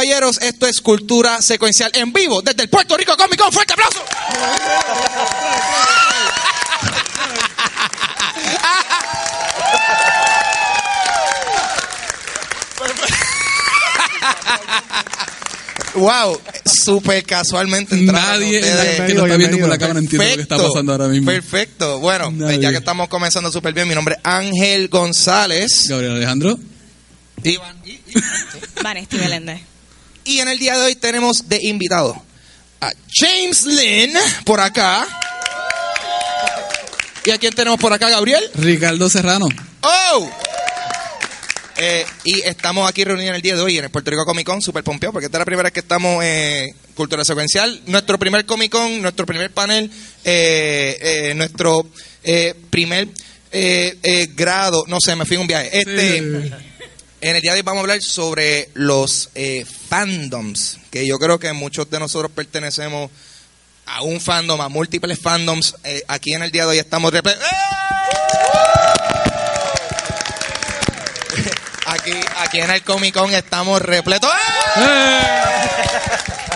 caballeros, esto es Cultura Secuencial en vivo desde el Puerto Rico Comic Con. ¡Fuerte aplauso! Wow, súper casualmente Nadie en la- ustedes. que nos está viendo por la cámara entiende lo que está pasando ahora mismo. Perfecto. Bueno, Nadie. ya que estamos comenzando súper bien, mi nombre es Ángel González. Gabriel Alejandro. Iván, y- y- Vanesti Meléndez. Y en el día de hoy tenemos de invitado a James Lynn por acá. ¿Y a quién tenemos por acá, Gabriel? Ricardo Serrano. ¡Oh! Eh, y estamos aquí reunidos en el día de hoy en el Puerto Rico Comic Con, super pompeo, porque esta es la primera vez que estamos en Cultura Secuencial. Nuestro primer Comic Con, nuestro primer panel, eh, eh, nuestro eh, primer eh, eh, grado, no sé, me fui en un viaje. Este, Sí. En el día de hoy vamos a hablar sobre los eh, fandoms, que yo creo que muchos de nosotros pertenecemos a un fandom, a múltiples fandoms. Eh, aquí en el día de hoy estamos... reple- Aquí, aquí en el Comic Con estamos repletos.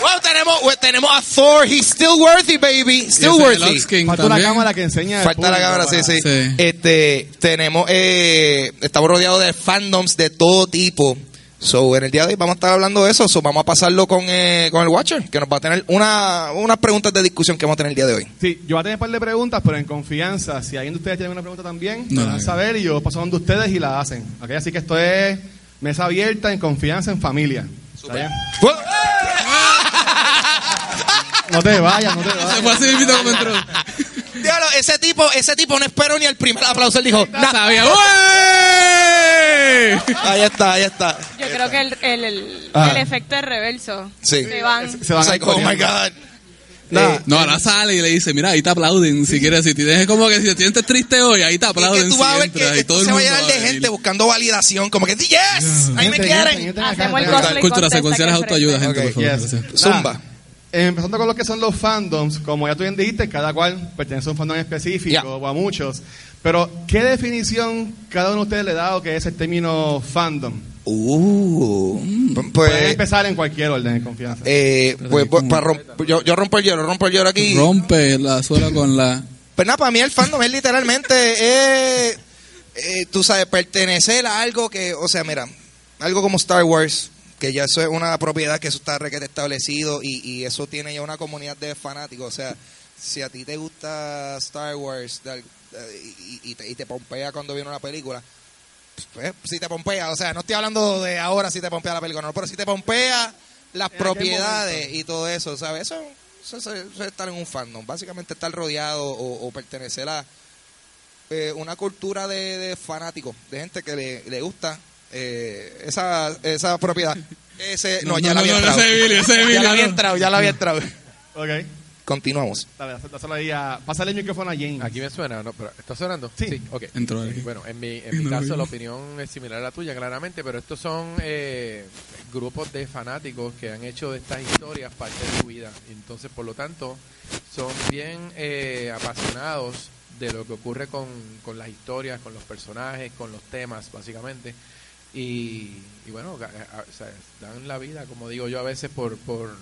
Wow, tenemos, tenemos a Thor, he's still worthy, baby, still worthy. Falta una también. cámara que enseña. al Falta la cámara, sí, sí. Sí. Este, tenemos, eh, estamos rodeados de fandoms de todo tipo. So, en el día de hoy vamos a estar hablando de eso. So, vamos a pasarlo con, eh, con el Watcher, que nos va a tener una, unas preguntas de discusión que vamos a tener el día de hoy. Sí, yo voy a tener un par de preguntas, pero en confianza. Si alguien de ustedes tiene una pregunta también, No, me van a no. saber y yo paso donde ustedes y la hacen. ¿ok? Así que esto es mesa abierta, en confianza, en familia. ¿Está bien? No te vayas, no te Se vayas. fue así mismo como entró. Diablo, ese tipo, ese tipo no esperó ni el primer aplauso. Él dijo, "Nah". Sabía. Ahí está, ahí está. Creo que el, el, el, Ah. el efecto de reverso. Sí. Se van. Se van like, oh my. God. Nada. Eh, No, ahora sale y le dice, mira, ahí te aplauden si quieres. Si tienes como que si te sientes triste hoy, ahí te y aplauden que tú si vas a ver entras. que todo se va a llenar de gente buscando validación. Como que, yes, ahí me quieren. Hacemos el cosplay Cultura es autoayuda, gente, por favor. Yes. Zumba. Eh, Empezando con lo que son los fandoms, como ya tú bien dijiste, cada cual pertenece a un fandom específico o a muchos. Pero, ¿qué definición cada uno de ustedes le da o que es el término fandom? Uh, Pueden pues, empezar en cualquier orden de confianza. eh, pues, pues, para romp- yo, yo rompo el hielo, rompo el hielo aquí. Rompe la suela con la... Pues nada, para mí el fandom es literalmente, eh, eh, tú sabes, pertenecer a algo que, o sea, mira, algo como Star Wars, que ya eso es una propiedad que eso está requete establecido y, y eso tiene ya una comunidad de fanáticos. O sea, si a ti te gusta Star Wars de eh, y, y te, y te pompea cuando viene una película, pues si te pompea, o sea, no estoy hablando de ahora si te pompea la película, no, pero si te pompea las propiedades y todo eso, ¿sabes? Eso, eso, eso es estar en un fandom, básicamente estar rodeado o, o pertenecer a eh, una cultura de, de fanáticos, de gente que le, le gusta eh, esa, esa propiedad. Ese, no, No, ya no, la había no, entrado. ese Emilio, ese ya la había entrado, ya la había entrado. Ok. Continuamos. Dale, dáselo ahí a... Pásale el micrófono a James. Aquí me suena, ¿no? Pero, ¿Está sonando? Sí. ok. Entró aquí. Bueno, en mi, en mi No, caso la opinión es similar a la tuya, claramente, pero estos son eh, grupos de fanáticos que han hecho de estas historias parte de su vida. Entonces, por lo tanto, son bien eh, apasionados de lo que ocurre con, con las historias, con los personajes, con los temas, básicamente. Y, y bueno, ga- a- o sea, dan la vida, como digo yo a veces, por... por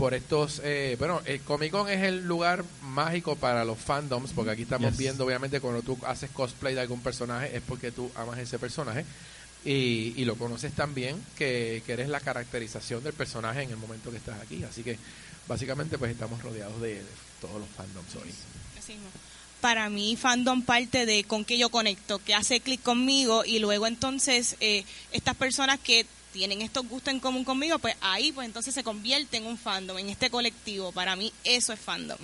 por estos, eh, bueno, el Comic Con es el lugar mágico para los fandoms, porque aquí estamos Yes. viendo, obviamente, cuando tú haces cosplay de algún personaje, es porque tú amas ese personaje y, y lo conoces tan bien que, que eres la caracterización del personaje en el momento que estás aquí. Así que, básicamente, pues estamos rodeados de, de todos los fandoms hoy. Así. Para mí, fandom parte de con qué yo conecto, que hace clic conmigo y luego entonces eh, estas personas que tienen estos gustos en común conmigo, pues ahí pues entonces se convierte en un fandom, en este colectivo. Para mí eso es fandom.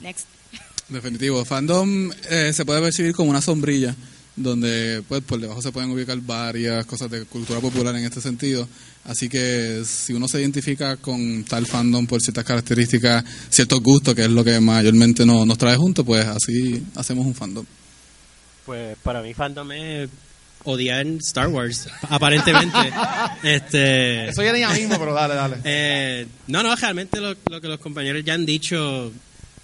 Next. Definitivo. Fandom eh, se puede percibir como una sombrilla, donde pues por debajo se pueden ubicar varias cosas de cultura popular en este sentido. Así que si uno se identifica con tal fandom por ciertas características, ciertos gustos, que es lo que mayormente nos, nos trae juntos, pues así hacemos un fandom. Pues para mí fandom es odiar Star Wars, aparentemente. este, Eso ya mismo, pero dale, dale. eh, no, no, realmente lo, lo que los compañeros ya han dicho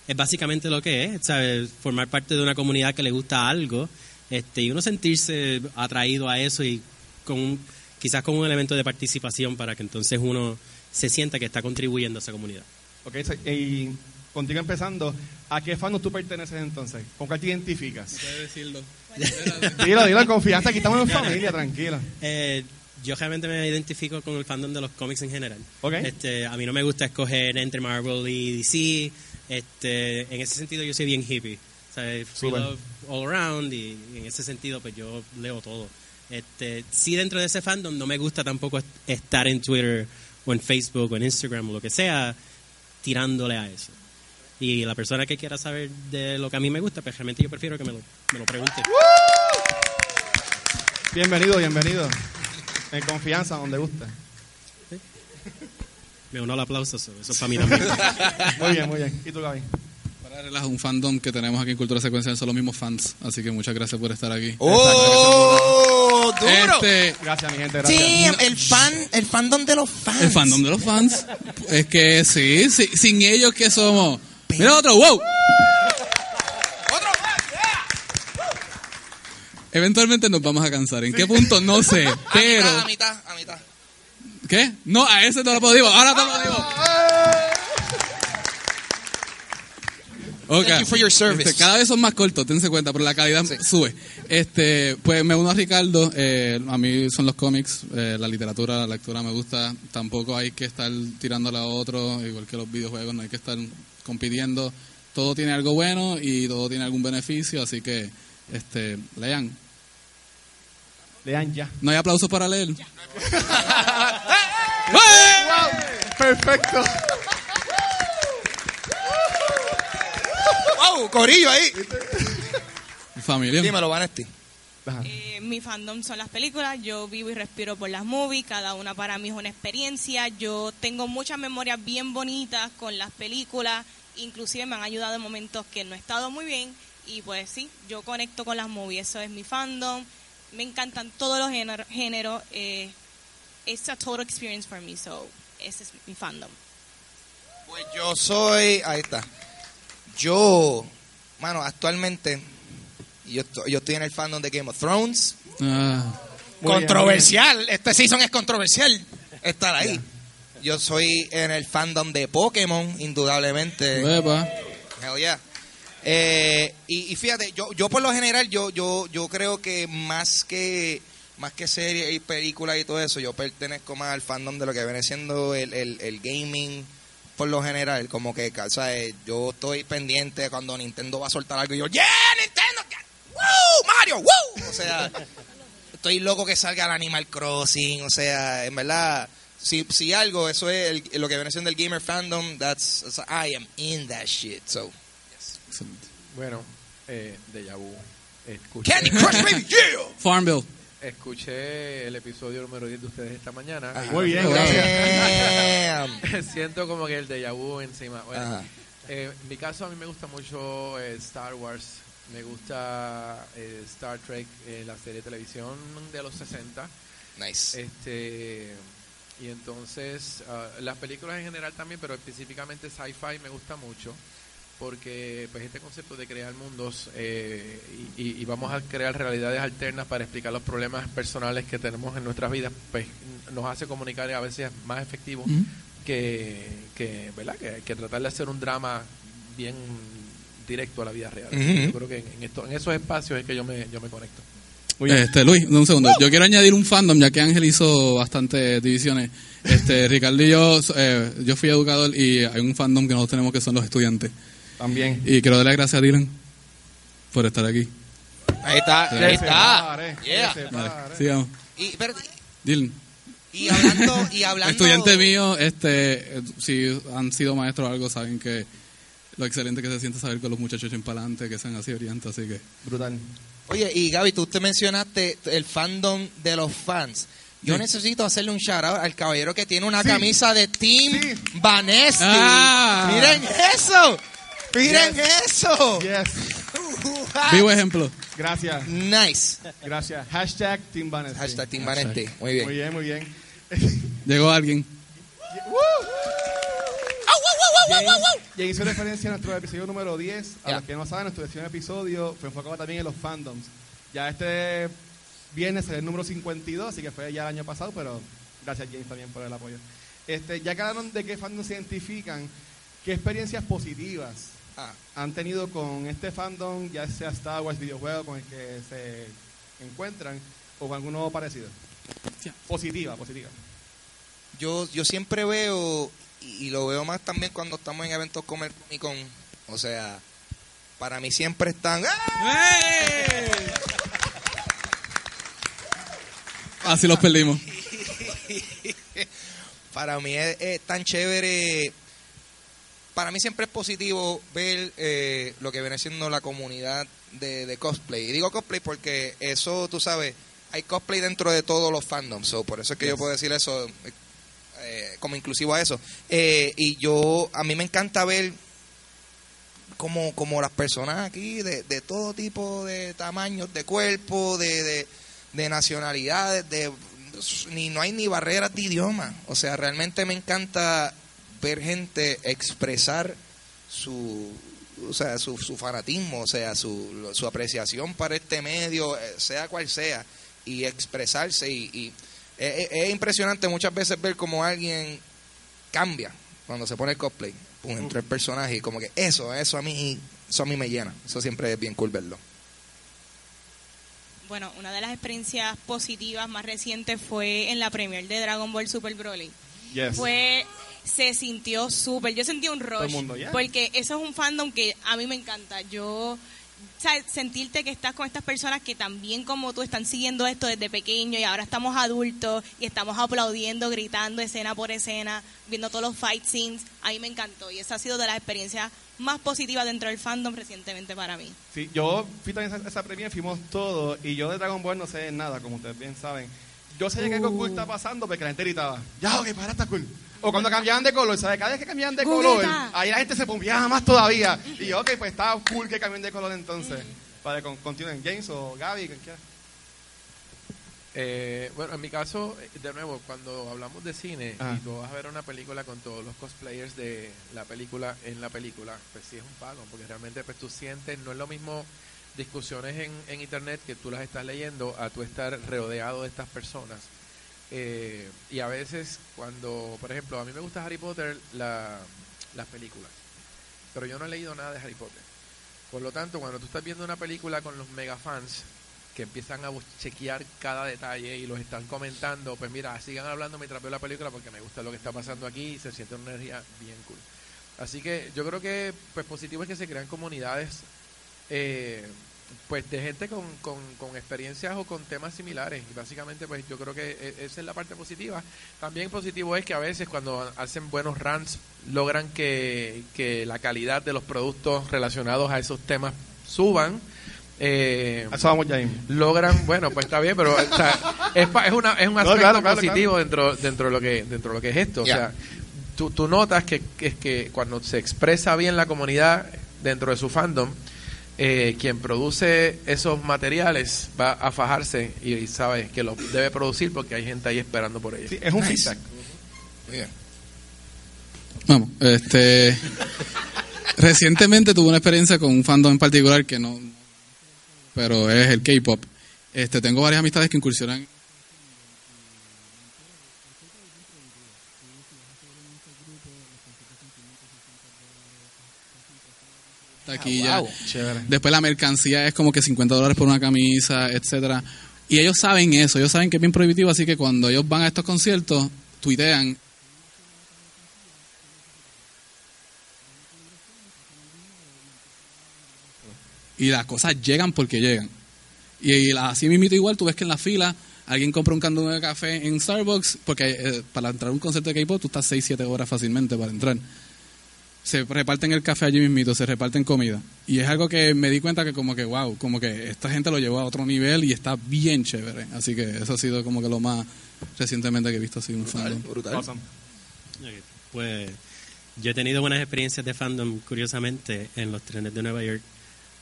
es básicamente lo que es, ¿sabes? Formar parte de una comunidad que le gusta algo este, y uno sentirse atraído a eso y con quizás con un elemento de participación para que entonces uno se sienta que está contribuyendo a esa comunidad. Ok, so- y contigo empezando, ¿a qué fandom tú perteneces entonces? ¿Con cuál te identificas? Puedes decirlo. Dilo, dilo confianza, aquí estamos en familia, tranquila. Eh, yo realmente me identifico con el fandom de los cómics en general. Ok. Este, a mí no me gusta escoger entre Marvel y DC. Este, en ese sentido yo soy bien hippie. O sea, all around y, y en ese sentido pues yo leo todo. Este, sí dentro de ese fandom no me gusta tampoco est- estar en Twitter o en Facebook o en Instagram o lo que sea tirándole a eso. Y la persona que quiera saber de lo que a mí me gusta, pues realmente yo prefiero que me lo, me lo pregunte. Bienvenido, bienvenido. En confianza, donde guste. Me uno al aplauso, eso, eso es para mí también. Muy bien, muy bien. ¿Y tú, Gaby? Para un fandom que tenemos aquí en Cultura Secuencial son los mismos fans. Así que muchas gracias por estar aquí. ¡Oh! ¡Duro! Este, Gracias, mi gente, gracias. Sí, el fan, el fandom de los fans. el fandom de los fans. Es que sí, sí sin ellos que somos. Mira otro, wow. Eventualmente nos vamos a cansar. ¿En qué punto? No sé. Pero. A mitad, a mitad. ¿Qué? No, a ese te lo puedo digo. Ahora te lo digo. Ok. Thank you for your service. Este, cada vez son más cortos, tense cuenta, pero la calidad sube. Este, pues me uno a Ricardo, eh, a mí son los cómics, eh, la literatura, la lectura me gusta, tampoco hay que estar tirándole a otro, igual que los videojuegos, no hay que estar compitiendo. Todo tiene algo bueno y todo tiene algún beneficio, así que este, lean. Lean ya. ¿No hay aplausos para leer? Perfecto. ¡Wow! Corillo ahí. Familia. Dímelo, Vanesti. Eh, mi fandom son las películas, yo vivo y respiro por las movies, cada una para mí es una experiencia, yo tengo muchas memorias bien bonitas con las películas, inclusive me han ayudado en momentos que no he estado muy bien y pues sí, yo conecto con las movies, eso es mi fandom, me encantan todos los género- géneros, eh, it's a total experience for me, so ese es mi fandom. Pues yo soy. Ahí está. Yo, mano, actualmente. Yo estoy, yo estoy en el fandom de Game of Thrones. Ah, Muy bien, controversial. Este season es controversial. Estar ahí. Yo soy en el fandom de Pokémon, indudablemente. Hell yeah. Eh, y, y fíjate, yo, yo por lo general, yo, yo, yo creo que más que más que series y películas y todo eso, yo pertenezco más al fandom de lo que viene siendo el, el, el gaming por lo general, como que, o sea, eh, yo estoy pendiente cuando Nintendo va a soltar algo y yo, ¡Yeah, Nintendo! yeah, ¡Woo! ¡Mario! ¡Woo! O sea, estoy loco que salga el Animal Crossing, o sea, en verdad, si, si algo, eso es el- lo que viene siendo el gamer fandom, that's, sea, I am in that shit, so. Excelente. Bueno, eh, Deja Vu. Escuché, Candy Crush Baby, yeah! Farmville. escuché el episodio número 10 de ustedes esta mañana. Y Muy bien, gracias. Damn. siento como que el Deja Vu encima. Bueno, eh, en mi caso a mí me gusta mucho eh, Star Wars. Me gusta eh, Star Trek, eh, la serie de televisión de los 60. Nice. Este y entonces ah, las películas en general también, pero específicamente sci-fi me gusta mucho porque pues este concepto de crear mundos eh, y, vamos a crear realidades alternas para explicar los problemas personales que tenemos en nuestras vidas, pues nos hace comunicar a veces más efectivo que, que, ¿verdad? Que, que tratar de hacer un drama bien directo a la vida real. Yo creo que en, esto, en esos espacios es que yo me, yo me conecto. Este, Luis, un segundo. Yo quiero añadir un fandom, ya que Ángel hizo bastantes divisiones. Este, Ricardo y yo, eh, yo fui educador y hay un fandom que nosotros tenemos que son los estudiantes. También. Y quiero darle las gracias a Dylan por estar aquí. Ahí está, Sí. ahí está. Yeah. Vale, sigamos. Y, Dylan. y hablando, y hablando. Estudiante mío, este, si han sido maestros o algo, saben que lo excelente que se siente saber que los muchachos echen para adelante, que sean así orientados, así que... Brutal. Oye, y Gaby, tú te mencionaste el fandom de los fans. Yo Sí. necesito hacerle un shout out al caballero que tiene una Sí. camisa de Team Sí. Vanesti. Ah. Miren eso. Miren eso. Yes. Vivo ejemplo. Gracias. Nice. Gracias. Hashtag Team Vanessa. Hashtag Team Vanesti. Muy bien. Muy bien, muy bien. Llegó alguien. Jane hizo referencia a nuestro episodio número 10. A los que no saben, nuestro décimo episodio fue enfocado también en los fandoms. Ya este viernes salió el número 52, así que fue ya el año pasado, pero gracias James también por el apoyo. Este, ya que hablaron de qué fandom se identifican, ¿qué experiencias positivas Ah, han tenido con este fandom, ya sea Star Wars videojuego con el que se encuentran o con alguno parecido? Positiva, positiva. yo, yo siempre veo, y, lo veo más también cuando estamos en eventos como el Comic Con, o sea, para mí siempre están... ¡Ah! Así los perdimos. Para mí es, es tan chévere. Para mí siempre es positivo ver eh, lo que viene siendo la comunidad de, de cosplay. Y digo cosplay porque eso, tú sabes, hay cosplay dentro de todos los fandoms. So, por eso es que yo puedo decir eso eh, como inclusivo a eso. Eh, y yo, a mí me encanta ver como, como las personas aquí de, de todo tipo de tamaños, de cuerpo, de, de, de nacionalidades, de ni no hay ni barreras de idioma. O sea, realmente me encanta ver gente expresar su o sea, su, su fanatismo, o sea, su, su apreciación para este medio, eh, sea cual sea, y expresarse. Y, y es, es- es impresionante muchas veces ver como alguien cambia cuando se pone el cosplay, pum, entre el personaje, y como que eso, eso a mí, eso a mí me llena. Eso siempre es bien cool verlo. Bueno, una de las experiencias positivas más recientes fue en la premier de Dragon Ball Super Broly. Yes. Fue se sintió súper, yo sentí un el rush mundo, ya. porque eso es un fandom que a mí me encanta. Yo ¿sabes? sentirte que estás con estas personas que también como tú están siguiendo esto desde pequeño y ahora estamos adultos y estamos aplaudiendo, gritando escena por escena, viendo todos los fight scenes, a mí me encantó y esa ha sido de las experiencias más positivas dentro del fandom recientemente para mí. Sí, yo fui también a esa, esa premiere, fuimos todos, y yo de Dragon Ball no sé nada, como ustedes bien saben. Yo sabía que algo cool está pasando porque la gente gritaba, ya, ok, para, está cool. O cuando cambiaban de color, ¿sabes? Cada vez que cambiaban de color, Gogeta. ahí la gente se pompeaba más todavía. Y yo, ok, pues estaba cool que cambien de color entonces. Para que con- continúen, James o Gaby, quien quiera. Eh, bueno, en mi caso, eh, de nuevo, cuando hablamos de cine Ah. y tú vas a ver una película con todos los cosplayers de la película en la película, pues sí es un pago, porque realmente pues tú sientes, no es lo mismo discusiones en, en internet que tú las estás leyendo a tú estar rodeado de estas personas. Eh, y a veces cuando, por ejemplo, a mí me gusta Harry Potter, la- las películas, pero yo no he leído nada de Harry Potter. Por lo tanto, cuando tú estás viendo una película con los mega fans que empiezan a chequear cada detalle y los están comentando, pues mira, sigan hablando mientras veo la película porque me gusta lo que está pasando aquí y se siente una energía bien cool. Así que yo creo que pues positivo es que se crean comunidades eh, pues de gente con, con, con experiencias o con temas similares. Y básicamente pues yo creo que e- esa es la parte positiva. También positivo es que a veces cuando hacen buenos rants logran que, que la calidad de los productos relacionados a esos temas suban. Eh, Eso vamos, James. logran bueno pues está bien pero o sea, es, pa- es, una, es un No, aspecto claro, claro, positivo dentro dentro de lo que dentro de lo que es esto o sea tú, tú notas que, que, que cuando se expresa bien la comunidad dentro de su fandom eh, quien produce esos materiales va a fajarse y, y sabe que lo debe producir porque hay gente ahí esperando por ello Sí, es un Nice. feedback. Muy bien. Vamos, este. recientemente tuve una experiencia con un fandom en particular que no. Pero es el K-pop. Este, tengo varias amistades que incursionan. Taquilla. Ah, wow. Después la mercancía es como que 50 dólares por una camisa, etcétera. Y ellos saben eso, ellos saben que es bien prohibitivo, así que cuando ellos van a estos conciertos, tuitean. Y las cosas llegan porque llegan. Y, y la- así mismo igual, tú ves que en la fila alguien compra un candado de café en Starbucks, porque eh, para entrar a un concierto de K-pop tú estás 6-7 horas fácilmente para entrar se reparten el café allí mismito, se reparten comida. Y es algo que me di cuenta que como que, wow, como que esta gente lo llevó a otro nivel y está bien chévere. Así que eso ha sido como que lo más recientemente que he visto así un fandom. Brutal. Awesome. Pues yo he tenido buenas experiencias de fandom, curiosamente, en los trenes de Nueva York.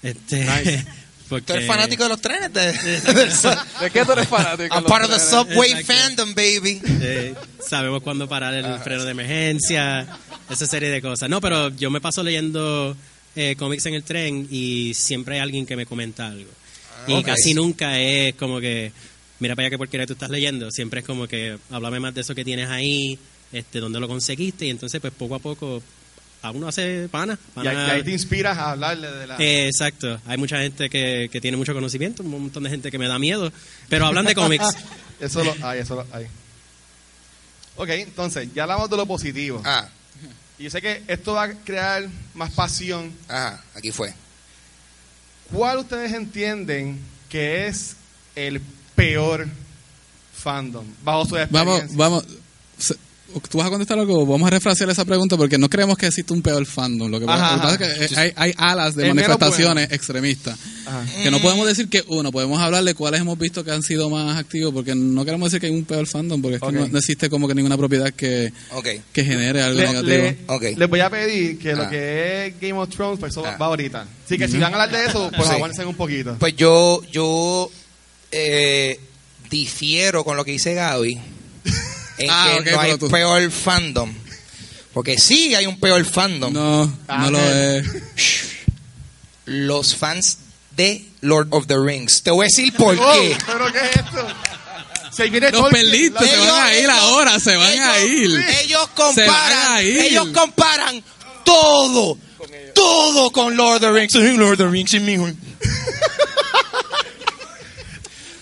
Este, porque, ¿Tú eres fanático de los trenes? De, ¿de qué tú eres fanático? I'm part of the subway Exacto. fandom, baby. Eh, sabemos cuándo parar el freno de emergencia, esa serie de cosas. No, pero yo me paso leyendo eh, cómics en el tren y siempre hay alguien que me comenta algo. y ok. casi nunca es como que, mira para allá qué porquería tú estás leyendo. Siempre es como que, háblame más de eso que tienes ahí, este, dónde lo conseguiste, y entonces pues poco a poco a uno hace pana. Y ahí, pana- y ahí te inspiras a hablarle de la... Eh, exacto. Hay mucha gente que, que tiene mucho conocimiento, un montón de gente que me da miedo, pero hablan de cómics. Eso lo... Ahí, eso lo... Ahí. Ok, entonces, ya hablamos de lo positivo. Ah, Y yo sé que esto va a crear más pasión. ajá, aquí fue. ¿Cuál ustedes entienden que es el peor fandom bajo su experiencia? Vamos, vamos. ¿Tú vas a contestar algo? Vamos a refrasear esa pregunta porque no creemos que existe un peor fandom. Lo que Ajá, lo que pasa ajá. es que hay, hay alas de El manifestaciones extremistas. Ajá. Que no podemos decir que uno, podemos hablar de cuáles hemos visto que han sido más activos porque no queremos decir que hay un peor fandom porque es que Ok. no, no existe como que ninguna propiedad que, que genere algo Le- negativo. le- Ok. Les voy a pedir que Ah. lo que es Game of Thrones, pues eso Ah. va ahorita. Así que si van a hablar de eso, pues Sí. avancen un poquito. Pues yo, yo eh, difiero con lo que dice Gaby en Ah, que ok, no hay tú- peor fandom. Porque sí hay un peor fandom. No, Ah, no lo es. Los fans de Lord of the Rings. Te voy a decir por Oh, qué. ¿Pero qué es esto? Se viene Los perlitos se van a ir ahora, se van a ellos- ir. Ellos Se van comparan, a ir. ellos comparan todo, todo con Lord of the Rings. Lord of the Rings es mejor.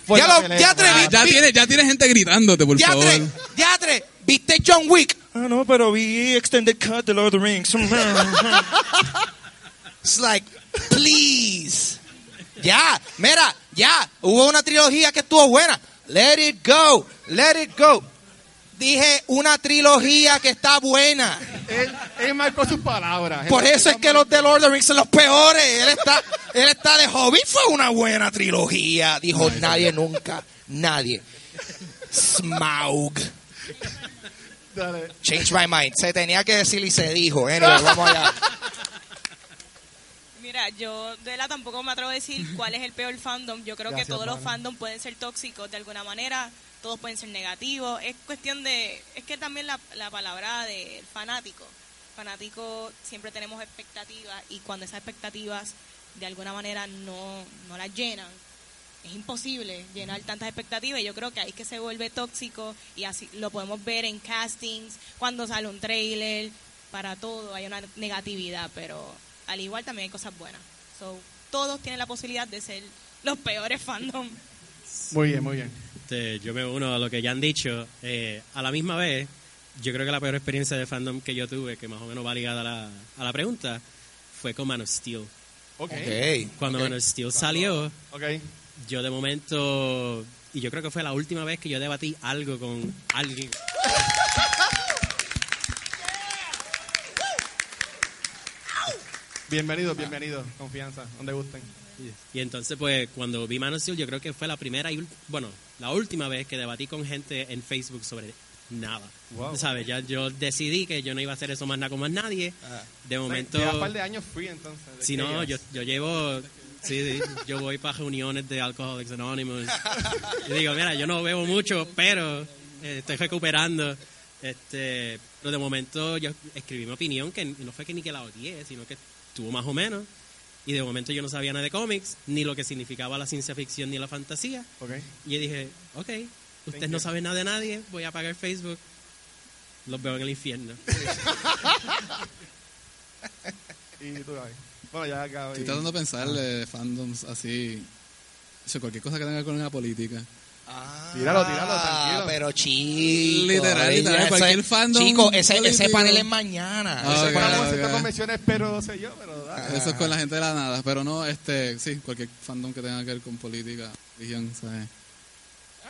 Fue ya lo- pelea. ya atreví- Ya tiene, ya tiene gente gritándote, por favor. Diatre, Diatre, ¿viste John Wick? Ah, no, pero vi Extended Cut de Lord of the Rings. It's like, please. Ya, mira, ya. Hubo una trilogía que estuvo buena. Let it go, let it go. Dije una trilogía que está buena. Él, él marcó sus palabras. Por eso es que los de Lord of the Rings son los peores. Él está, él está de Hobbit. Fue una buena trilogía. Dijo nadie nunca. Nadie. Smaug. Dale. Change my mind. Se tenía que decir y se dijo. Anyway, vamos allá. Mira, yo de la tampoco me atrevo a decir cuál es el peor fandom. Yo creo Gracias, que todos los fandoms pueden ser tóxicos de alguna manera, todos pueden ser negativos. Es cuestión de, es que también la, la palabra del fanático. Fanático siempre tenemos expectativas y cuando esas expectativas de alguna manera no, no las llenan, es imposible llenar tantas expectativas y yo creo que ahí es que se vuelve tóxico y así lo podemos ver en castings, cuando sale un trailer, para todo hay una negatividad, pero al igual también hay cosas buenas. So, todos tienen la posibilidad de ser los peores fandom. Muy bien, muy bien. Este, yo me uno a lo que ya han dicho. Eh, a la misma vez, yo creo que la peor experiencia de fandom que yo tuve, que más o menos va ligada a la, a la pregunta, fue con Man of Steel. Ok. Ok. Cuando ok. Man of Steel salió, yo de momento, y yo creo que fue la última vez que yo debatí algo con alguien. Bienvenido, bienvenido. Confianza, donde gusten. Y entonces, pues, cuando vi Man of Steel, yo creo que fue la primera y, bueno, la última vez que debatí con gente en Facebook sobre nada. Wow. ¿Sabes? Ya yo decidí que yo no iba a hacer eso más nada con más nadie. De momento... Lleva un par de años free entonces. de Si no, yo, yo llevo, sí, sí, yo voy para reuniones de Alcoholics Anonymous. Y digo, mira, yo no bebo mucho, pero eh, estoy recuperando. Este, pero de momento yo escribí mi opinión, que no fue que ni que la odié, sino que estuvo más o menos. Y de momento yo no sabía nada de cómics, ni lo que significaba la ciencia ficción ni la fantasía. Y yo dije, ok, ustedes no you. saben nada de nadie, voy a apagar Facebook. Los veo en el infierno. Y tú. Bueno, ya Gaby. Estoy tratando de pensar de fandoms así. O sea, cualquier cosa que tenga que ver con la política. Ah, Tíralo, tíralo, tranquilo. Pero chico. Literal, ese- literal, cualquier fandom Chico, ese, ese panel es mañana. Ah, Ese panel- Estamos ok. haciendo convenciones, pero no sé yo, pero. Eso es con la gente de la nada, pero no, este, sí, cualquier fandom que tenga que ver con política, religión, ¿sabes?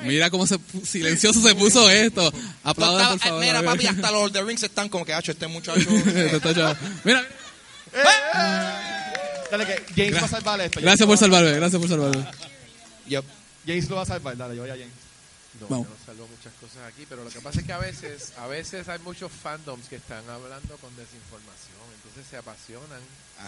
Mira cómo se pu- silencioso se puso esto. Aplaudan, por favor. Mira, papi, hasta los The Rings están como que, hacho, este muchacho. Esto está chaval. Mira, Dale, que James va a salvar esto. gracias por salvarme, gracias por salvarme. Yup. James lo va a salvar, dale, yo voy a James. No, Vamos. yo salvo muchas cosas aquí, pero lo que pasa es que a veces, a veces hay muchos fandoms que están hablando con desinformación, entonces se apasionan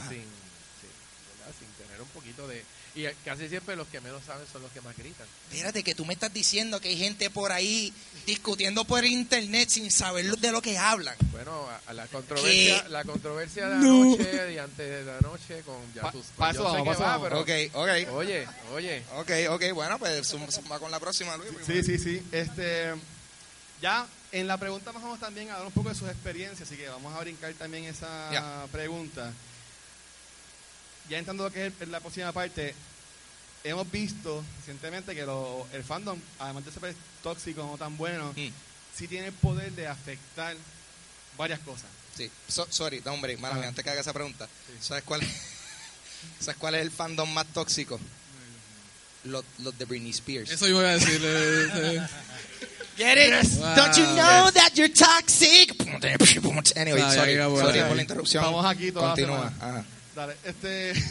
sin, ¿verdad? Sin tener un poquito de... Y casi siempre los que menos saben son los que más gritan. Espérate, que tú me estás diciendo que hay gente por ahí discutiendo por internet sin saber de lo que hablan. Bueno, a, a la controversia ¿Qué? la controversia de anoche y antes de la noche con ya Pa- tus- pa' eso yo sé vamos, que va, pero- Ok, ok. Oye, oye, Ok, ok, bueno, pues sum- suma con la próxima, Luis. Sí, sí, sí. Este, ya en la pregunta vamos también a hablar un poco de sus experiencias, así que vamos a brincar también esa Ya. pregunta. Ya entrando lo que es el- la próxima parte, hemos visto recientemente que lo- el fandom, además de ser tóxico, no tan bueno, Mm. sí tiene el poder de afectar varias cosas. Sí, So- sorry, da hombre, mala Ah. antes que haga esa pregunta. ¿Sabes cuál, es- ¿Sabes cuál es el fandom más tóxico? Los, los de Britney Spears. Eso iba a decir. Get it? Wow. Don't you know that you're toxic? Anyway, Ah, sorry, sorry por la interrupción. Estamos aquí toda Continúa. Ajá. Dale, este,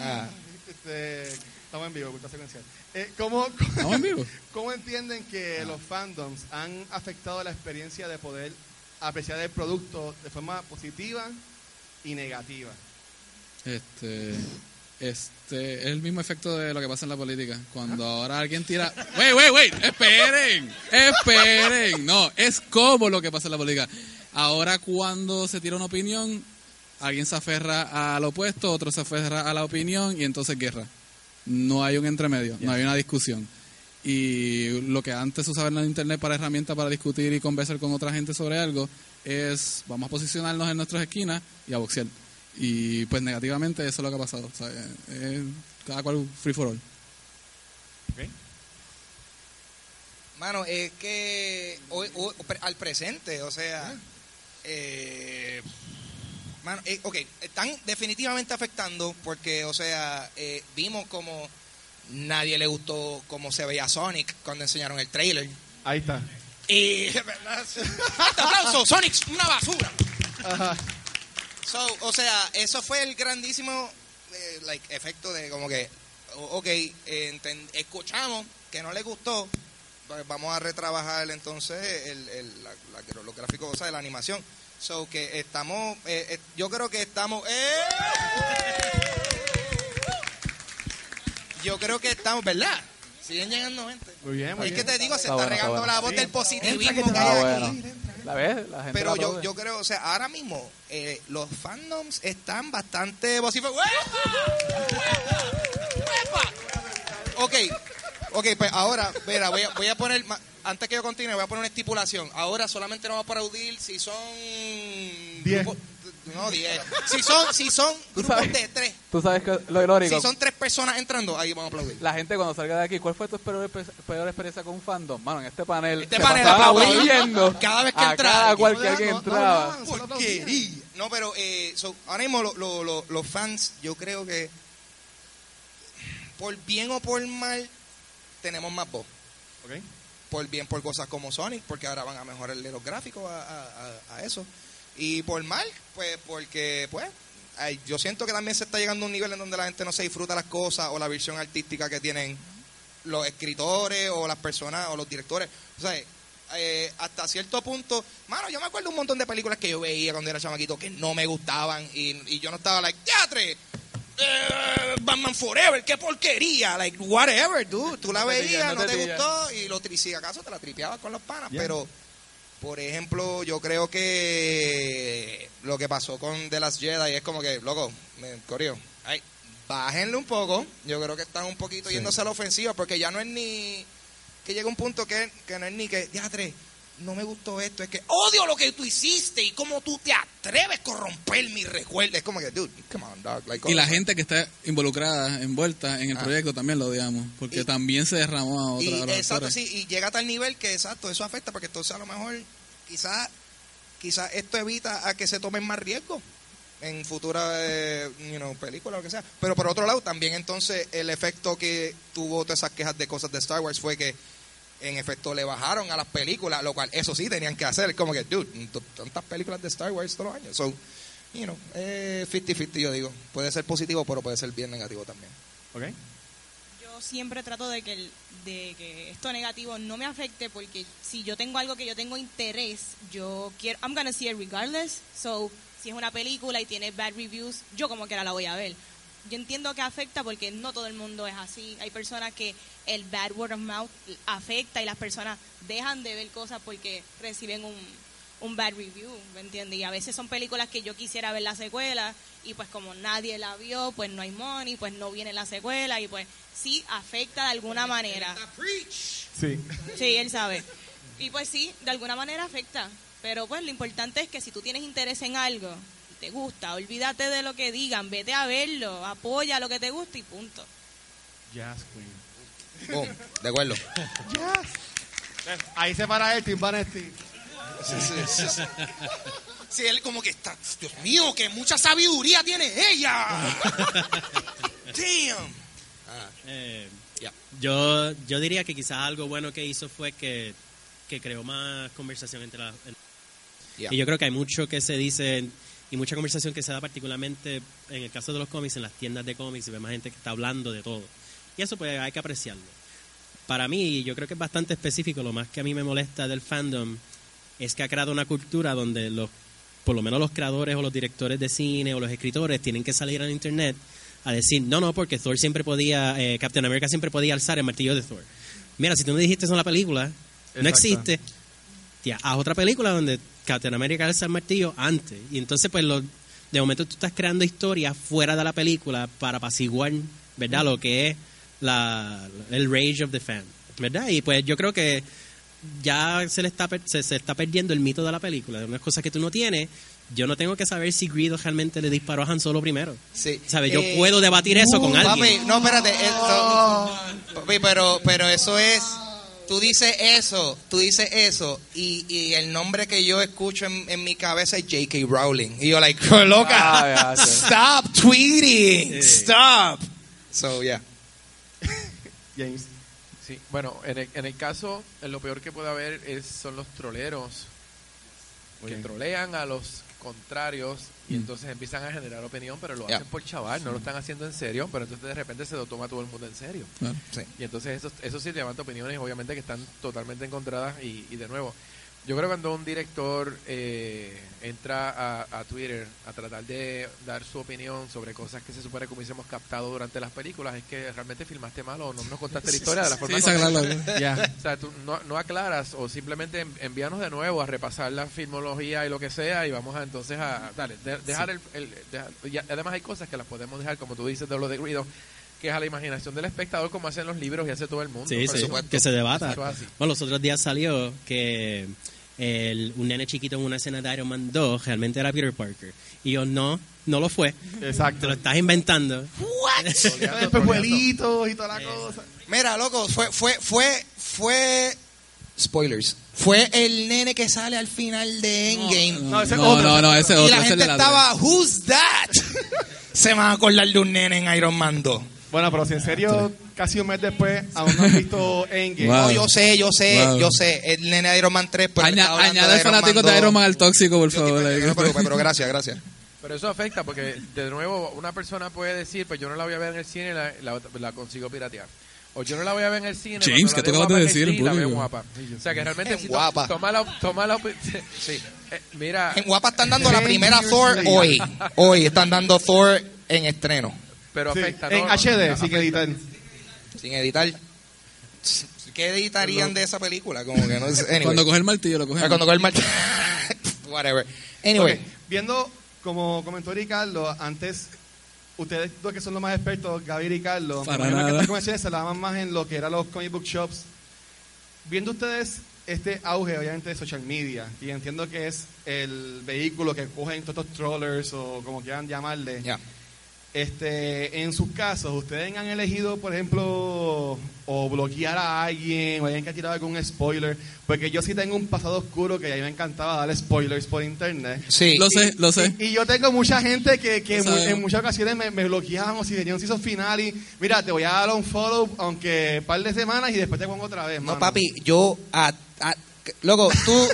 Ah. este, estamos en vivo, cultura secuencial. Eh, ¿cómo, ¿Estamos en vivo? ¿Cómo entienden que los fandoms han afectado la experiencia de poder apreciar el producto de forma positiva y negativa? Este, este es el mismo efecto de lo que pasa en la política. Cuando ahora alguien tira. ¡Wait, wait, wait! ¡Esperen! ¡Esperen! No, es como lo que pasa en la política. Ahora, cuando se tira una opinión, alguien se aferra al opuesto, otro se aferra a la opinión y entonces guerra. No hay un entremedio, no hay una discusión. Y lo que antes se usaba en el internet para herramienta para discutir y conversar con otra gente sobre algo es vamos a posicionarnos en nuestras esquinas y a boxear. Y pues negativamente eso es lo que ha pasado. O sea, eh, es cada cual free for all. Mano, es que hoy, al presente, o sea, eh, mano, eh, ok, están definitivamente afectando porque, o sea, eh, vimos como nadie le gustó cómo se veía Sonic cuando enseñaron el trailer. Ahí está. Y, ¿verdad? Aplauso, Sonic, una basura. So, o sea, eso fue el grandísimo eh, like, efecto de como que, ok, eh, escuchamos que no le gustó, vamos a retrabajar entonces el, el- la- la- los gráficos, o sea, de la animación. So, que estamos, eh, eh, yo creo que estamos... ¡eh! Yo creo que estamos, ¿verdad? Siguen llegando gente. Muy bien, muy Es que bien. te digo, se Está está bueno, está regando bueno. la voz Sí. del positivismo que hay bueno. aquí. ¿La ves? La gente Pero la yo, yo creo, o sea, ahora mismo eh, los fandoms están bastante vociferos. Ok, ok, pues ahora, mira, voy a, voy a poner, antes que yo continúe, voy a poner una estipulación. Ahora solamente nos vamos a aplaudir si son... Diez. grupos- no, 10. Si son, si son grupos sabes. de tres. Tú sabes que lo irónico. Si son tres personas entrando, ahí vamos a aplaudir. La gente cuando salga de aquí, ¿cuál fue tu peor, peor experiencia con un fandom? Mano, en este panel Este panel aplaudiendo cada vez que a entraba cada alguien. cual No que alguien no entraba. dejaban, solo Porquería. No, pero eh, so, ahora mismo lo- lo- lo- los fans, yo creo que por bien o por mal, tenemos más voz. Ok. Por bien por cosas como Sonic, porque ahora van a mejorarle los gráficos a, a- a- a eso. Y por mal, pues porque, pues, ay, yo siento que también se está llegando a un nivel en donde la gente no se disfruta las cosas o la visión artística que tienen los escritores o las personas o los directores. O sea, eh, hasta cierto punto, mano, yo me acuerdo un montón de películas que yo veía cuando era chamaquito que no me gustaban y, y yo no estaba like, teatre, eh, Batman Forever, qué porquería, like, whatever, dude. Tú la veías, no te, gustó y lo si acaso te la tripeabas con los panas, Yeah. pero por ejemplo, yo creo que lo que pasó con The Last Jedi es como que, loco, me corrió. Ay, bájenle un poco. Yo creo que están un poquito yéndose a la ofensiva porque ya no es ni que llega un punto que, que no es ni que, diatre, no me gustó esto, es que odio lo que tú hiciste y cómo tú te atreves a corromper mi recuerdo. Es como que, dude, come on, dog. Like, Y la gente que está involucrada, envuelta en el Ah. proyecto también lo odiamos, porque Y- también se derramó a otra Y, exacto, sí, y llega a tal nivel que exacto, eso afecta porque entonces a lo mejor quizás quizás esto evita a que se tomen más riesgos en futuras eh, you know, películas o lo que sea. Pero por otro lado, también entonces el efecto que tuvo todas esas quejas de cosas de Star Wars fue que en efecto le bajaron a las películas, lo cual eso sí tenían que hacer. Como que, dude, tantas películas de Star Wars todos los años. So, you know, eh, 50-50 yo digo. Puede ser positivo, pero puede ser bien negativo también. Ok. Yo siempre trato de que, el- de que esto negativo no me afecte porque si yo tengo algo que yo tengo interés, yo quiero, I'm gonna see it regardless. So, si es una película y tiene bad reviews, yo como quiera la voy a ver. Yo entiendo que afecta porque no todo el mundo es así. Hay personas que el bad word of mouth afecta y las personas dejan de ver cosas porque reciben un, un bad review, ¿me entiendes? Y a veces son películas que yo quisiera ver la secuela y pues como nadie la vio, pues no hay money, pues no viene la secuela y pues sí afecta de alguna manera. Sí. Sí, él sabe. Y pues sí, de alguna manera afecta. Pero pues lo importante es que si tú tienes interés en algo te gusta, olvídate de lo que digan, vete a verlo, apoya lo que te gusta y punto. Jazz Queen. Boom, de acuerdo. Ahí se para él, Tim Vanesti. Sí, sí, sí, sí. Él como que está, Dios mío, que mucha sabiduría tiene ella. Damn. Eh, Ya. yo, yo diría que quizás algo bueno que hizo fue que, que creó más conversación entre las... Y yo creo que hay mucho que se dice y mucha conversación que se da particularmente en el caso de los cómics, en las tiendas de cómics, y ve más gente que está hablando de todo. Y eso pues hay que apreciarlo. Para mí, yo creo que es bastante específico, lo más que a mí me molesta del fandom es que ha creado una cultura donde los, por lo menos los creadores o los directores de cine o los escritores tienen que salir al internet a decir, no, no, porque Thor siempre podía, eh, Captain America siempre podía alzar el martillo de Thor. Mira, si tú me dijiste eso en la película, no existe. Tía, haz otra película donde Captain America alza el martillo antes. Y entonces, pues, lo, de momento tú estás creando historias fuera de la película para apaciguar, ¿verdad? Lo que es la, el rage of the fan, ¿verdad? Y pues yo creo que ya se le está per- se, se está perdiendo el mito de la película. Unas cosas que tú no tienes. Yo no tengo que saber si Greedo realmente le disparó a Han Solo primero. Sí. ¿Sabes? Yo Eh, puedo debatir eso con Papi, alguien. no, espérate. esto- papi, pero, pero eso es. Tú dices eso, tú dices eso, y, y el nombre que yo escucho en, en mi cabeza es J.K. Rowling. Y yo, like, loca, Ah, stop tweeting, stop. So, yeah. James. Sí, bueno, en el, en el caso, lo peor que puede haber es, son los troleros que bien. trolean a los contrarios y entonces empiezan a generar opinión, pero lo hacen por chaval, no lo están haciendo en serio, pero entonces de repente se lo toma todo el mundo en serio. Sí. Y entonces eso, eso sí levanta opiniones, obviamente, que están totalmente encontradas. Y, y de nuevo, yo creo que cuando un director eh, entra a, a Twitter a tratar de dar su opinión sobre cosas que se supone que hubiésemos captado durante las películas, es que realmente filmaste mal o no nos contaste la historia de la forma Sí, correcta. Ya. O sea, tú no, no aclaras o simplemente en- envíanos de nuevo a repasar la filmología y lo que sea y vamos a entonces a dale, de- dejar el, el- dejar- y además hay cosas que las podemos dejar como tú dices de lo de Guido que es a la imaginación del espectador como hacen los libros y hace todo el mundo. Sí, por sí, supuesto. que se debata. Bueno, los otros días salió que el- un nene chiquito en una escena de Iron Man 2 realmente era Peter Parker. Y yo, no, no lo fue. Te Exacto. lo estás inventando. Los pejuelitos y toda la cosa. Mira, loco, fue, fue, fue, fue. Spoilers. Fue el nene que sale al final de Endgame. No, No, ese es no, otro. no, no, ese y otro, la ese es gente la estaba, ¿Who's that? Se van a acordar de un nene en Iron Man 2. Bueno, pero si en serio, casi un mes después, aún no has visto Endgame. Wow. No, yo sé, yo sé, Wow. yo sé. El nene de Iron Man 3, pero Aña- estaba hablando añade de Iron fanáticos Man de Iron Man 2. al tóxico, por Yo, favor. no preocupes, pero gracias, gracias. Pero eso afecta porque, de nuevo, una persona puede decir, pues yo no la voy a ver en el cine, la, la, la consigo piratear. O yo no la voy a ver en el cine. James, ¿qué tú acabas de decir que en sí, la veo guapa. O sea, que realmente En si guapa. To, toma la... Toma la sí. Eh, mira, En Guapa están dando la primera Thor hoy. Hoy están dando Thor en estreno. Pero Sí, afecta, en ¿no? HD, sin editar. Sin editar. ¿Qué editarían de esa película? Como que no sé. Anyway. Cuando coge el martillo, lo coge. Ah, cuando coge el martillo. Whatever. Anyway. Viendo, como comentó Ricardo, antes, ustedes dos que son los más expertos, Gaby y Ricardo, Para me imagino que nada. estas convenciones se daban más en lo que eran los comic book shops. Viendo ustedes este auge, obviamente, de social media, y entiendo que es el vehículo que cogen todos estos trollers o como quieran llamarle. Ya. Este, en sus casos, ¿ustedes han elegido, por ejemplo, o bloquear a alguien, o alguien que ha tirado algún spoiler? Porque yo sí tengo un pasado oscuro que a mí me encantaba dar spoilers por internet. Sí. Lo sé, lo sé. Y, y yo tengo mucha gente que, que mu- en muchas ocasiones me, me bloqueaban o si tenía un season final y mira, te voy a dar un follow aunque un par de semanas y después te pongo otra vez. No, mano. papi, yo. a- a- loco, tú.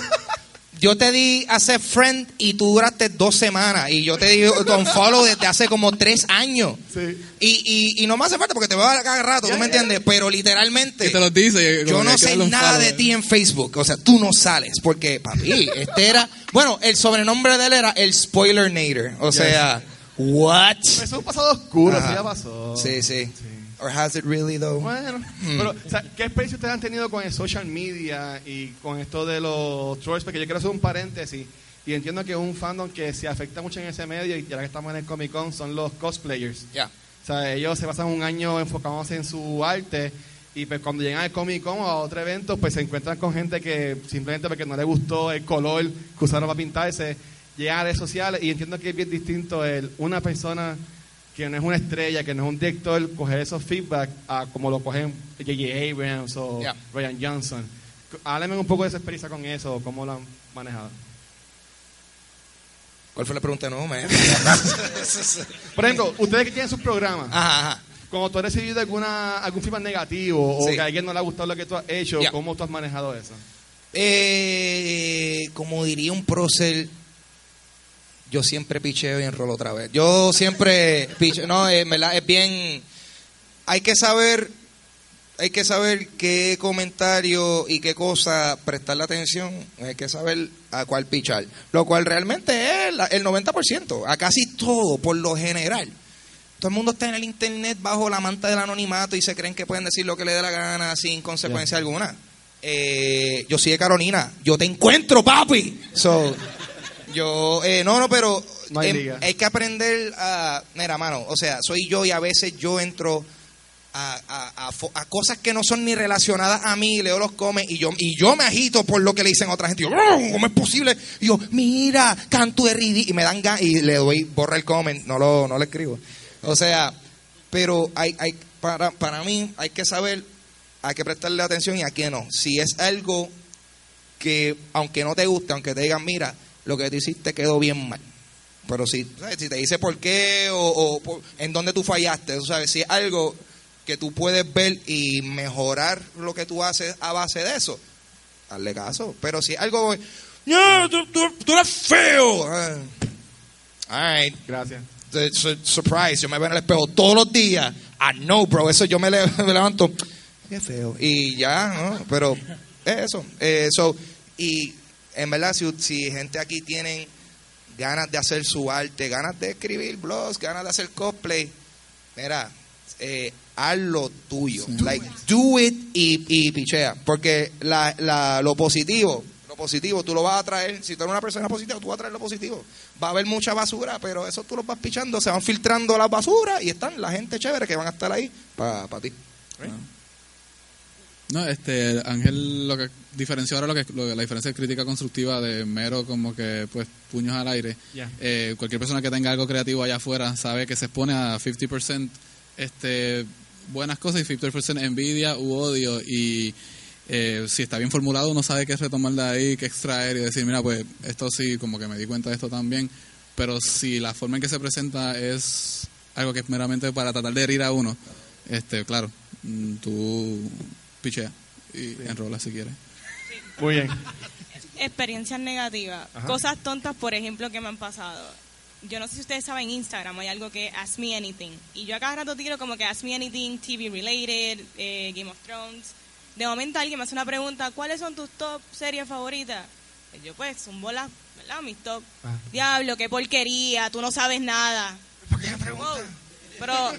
Yo te di hacer friend y tú duraste dos semanas y yo te di don follow desde hace como tres años. Sí. Y, y, y no me hace falta porque te veo a cada rato, ¿tú me entiendes? Pero literalmente, Y te los dice. yo no sé nada de ti en Facebook. O sea, tú no sales porque, papi, este era... Bueno, el sobrenombre de él era el Spoiler Nader. O sea, what? Eso es un pasado oscuro, Ajá. sí ya pasó. Sí, sí. Or has it really though? Bueno, Hmm. pero, o sea, ¿qué experiencia ustedes han tenido con el social media y con esto de los trolls? Porque yo quiero hacer un paréntesis y entiendo que un fandom que se afecta mucho en ese medio y ya que estamos en el Comic Con son los cosplayers. Ya. O sea, ellos se pasan un año enfocándose en su arte y pues cuando llegan al Comic Con o a otro evento, pues se encuentran con gente que simplemente porque no le gustó el color que usaron para pintarse, llegan a redes sociales y entiendo que es bien distinto el una persona que no es una estrella, que no es un director, coger esos feedback a como lo cogen J.J. Abrams o Yeah. Ryan Johnson. Háblame un poco de esa experiencia con eso, cómo lo han manejado. ¿Cuál fue la pregunta? No, me... Por ejemplo, ustedes que tienen sus programas, Ajá, ajá. Cuando tú has recibido alguna, algún feedback negativo o que a alguien no le ha gustado lo que tú has hecho. ¿cómo tú has manejado eso? Eh, como diría un prócer, yo siempre picheo y enrolo otra vez. Yo siempre picheo. No, en verdad, es bien. Hay que saber. Hay que saber qué comentario y qué cosa prestarle atención. Hay que saber a cuál pichar. Lo cual realmente es el 90%. A casi todo, por lo general. Todo el mundo está en el internet bajo la manta del anonimato y se creen que pueden decir lo que le dé la gana sin consecuencia alguna. Eh, yo soy de Carolina. Yo te encuentro, papi. So, yo, eh, no, no, pero No hay em, hay que aprender a. Mira, mano, o sea, soy yo y a veces yo entro a, a- a cosas que no son ni relacionadas a mí, leo los comes y yo, y yo me agito por lo que le dicen a otra gente. Yo, "Oh, ¿cómo es posible? Y yo, mira, canto de ridículo. Y me dan ganas y le doy, borra el comment, no lo, no lo escribo. O sea, pero hay, hay, para, para mí hay que saber, hay que prestarle atención y a qué no. Si es algo que, aunque no te guste, aunque te digan, mira, lo que tú hiciste quedó bien mal. Pero si, ¿sabes? si te dice por qué o, o por- en dónde tú fallaste, sabes, si es algo que tú puedes ver y mejorar lo que tú haces a base de eso, hazle caso. Pero si es algo, no, tú, tú- tú eres feo. Ah, all right. Gracias. Surprise, yo me veo en el espejo todos los días. I know, bro, eso yo me, le- me levanto. Qué feo. Y ya, ¿no? Pero es eso. Eh, so, y en verdad, si, si gente aquí tienen ganas de hacer su arte, ganas de escribir blogs, ganas de hacer cosplay, mira, eh, haz lo tuyo. Like, do it y, y pichea. Porque la, la, lo positivo, lo positivo tú lo vas a traer. Si tú eres una persona positiva, tú vas a traer lo positivo. Va a haber mucha basura, pero eso tú lo vas pichando, se van filtrando las basuras y están la gente chévere que van a estar ahí para ti. No, este, Ángel lo que diferenció ahora lo que, lo que- la diferencia de crítica constructiva de mero como que pues puños al aire. Eh, cualquier persona que tenga algo creativo allá afuera sabe que se expone a 50% este buenas cosas y 50% envidia u odio. Y eh, si está bien formulado uno sabe qué retomar de ahí, qué extraer y decir, mira, pues esto sí, como que me di cuenta de esto también, pero si la forma en que se presenta es algo que es meramente para tratar de herir a uno, este, claro, mm, tú pichea y enrola si quieres. Muy bien. Experiencias negativas. Ajá. Cosas tontas, por ejemplo, que me han pasado. Yo no sé si ustedes saben, Instagram hay algo que Ask Me Anything. Y yo a cada rato tiro como que Ask Me Anything, TV related, eh, Game of Thrones. De momento alguien me hace una pregunta, ¿cuáles son tus top series favoritas? Y yo pues, son bolas, ¿verdad? Mis top. Diablo, qué porquería, tú no sabes nada. ¿Por qué me preguntas? Wow. Pero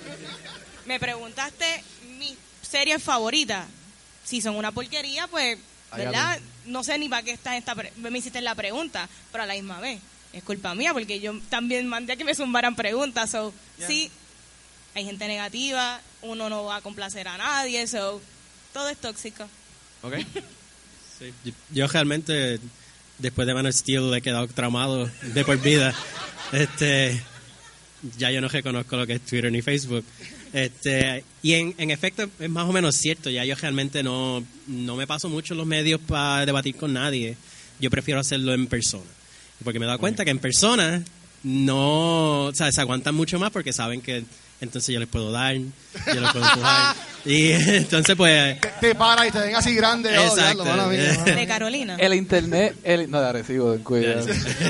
me preguntaste mis series favoritas. Si son una porquería, pues, ¿verdad? No sé ni para qué está esta pre- me hiciste la pregunta, pero a la misma vez es culpa mía porque yo también mandé a que me zumbaran preguntas. So, sí, hay gente negativa, uno no va a complacer a nadie, so, todo es tóxico. ¿Ok? Sí, Yo, yo realmente, después de Man of Steel, he quedado traumado de por vida. Este, ya yo no reconozco lo que es Twitter ni Facebook. Este, y en, en efecto es más o menos cierto. Ya yo realmente no, no me paso mucho los medios para debatir con nadie. Yo prefiero hacerlo en persona. Porque me he dado cuenta que en persona no, o sea, se aguantan mucho más porque saben que entonces yo les puedo dar, yo les puedo empujar. Y entonces, pues, Te, te para y te ven así grande. oh, Exacto. diablo, mía, De. Carolina. El internet, el, no de Arecibo, cuidado.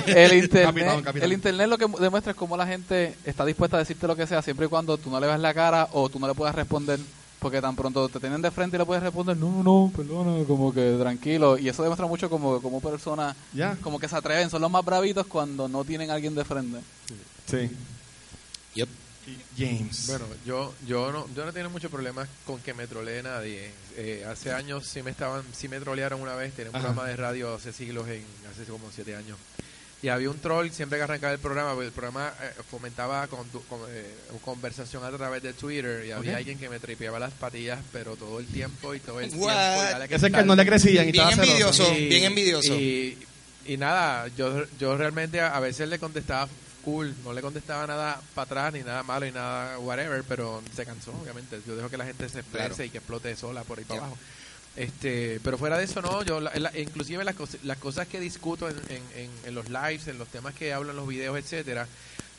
El internet, Capitán, capitán. el internet lo que demuestra es cómo la gente está dispuesta a decirte lo que sea siempre y cuando tú no le ves la cara o tú no le puedas responder porque tan pronto te tienen de frente y le puedes responder no, no, perdona, como que tranquilo y eso demuestra mucho como como personas Ya. como que se atreven, son los más bravitos cuando no tienen a alguien de frente. Sí. Yep. James. Bueno, yo yo no yo no tengo muchos problemas con que me trolee nadie. Eh, hace años sí me estaban sí me trolearon una vez. Tenía un Ajá. programa de radio hace siglos, en hace como siete años. Y había un troll siempre que arrancaba el programa, porque el programa eh, fomentaba con, con- eh, conversación a través de Twitter y había alguien que me tripeaba las patillas, pero todo el tiempo y todo el tiempo. What? y dale Ese es que tal. no le crecían y Bien envidioso. bien envidioso. Y, y nada, yo, yo realmente a, a veces le contestaba cool, no le contestaba nada para atrás, ni nada malo, ni nada whatever, pero se cansó, obviamente. Yo dejo que la gente se exprese Claro. y que explote sola por ahí para abajo. Este, pero fuera de eso, no, yo, la- la- inclusive las, las cosas que discuto en, en, en- en los lives, en los temas que hablo en los videos, etcétera,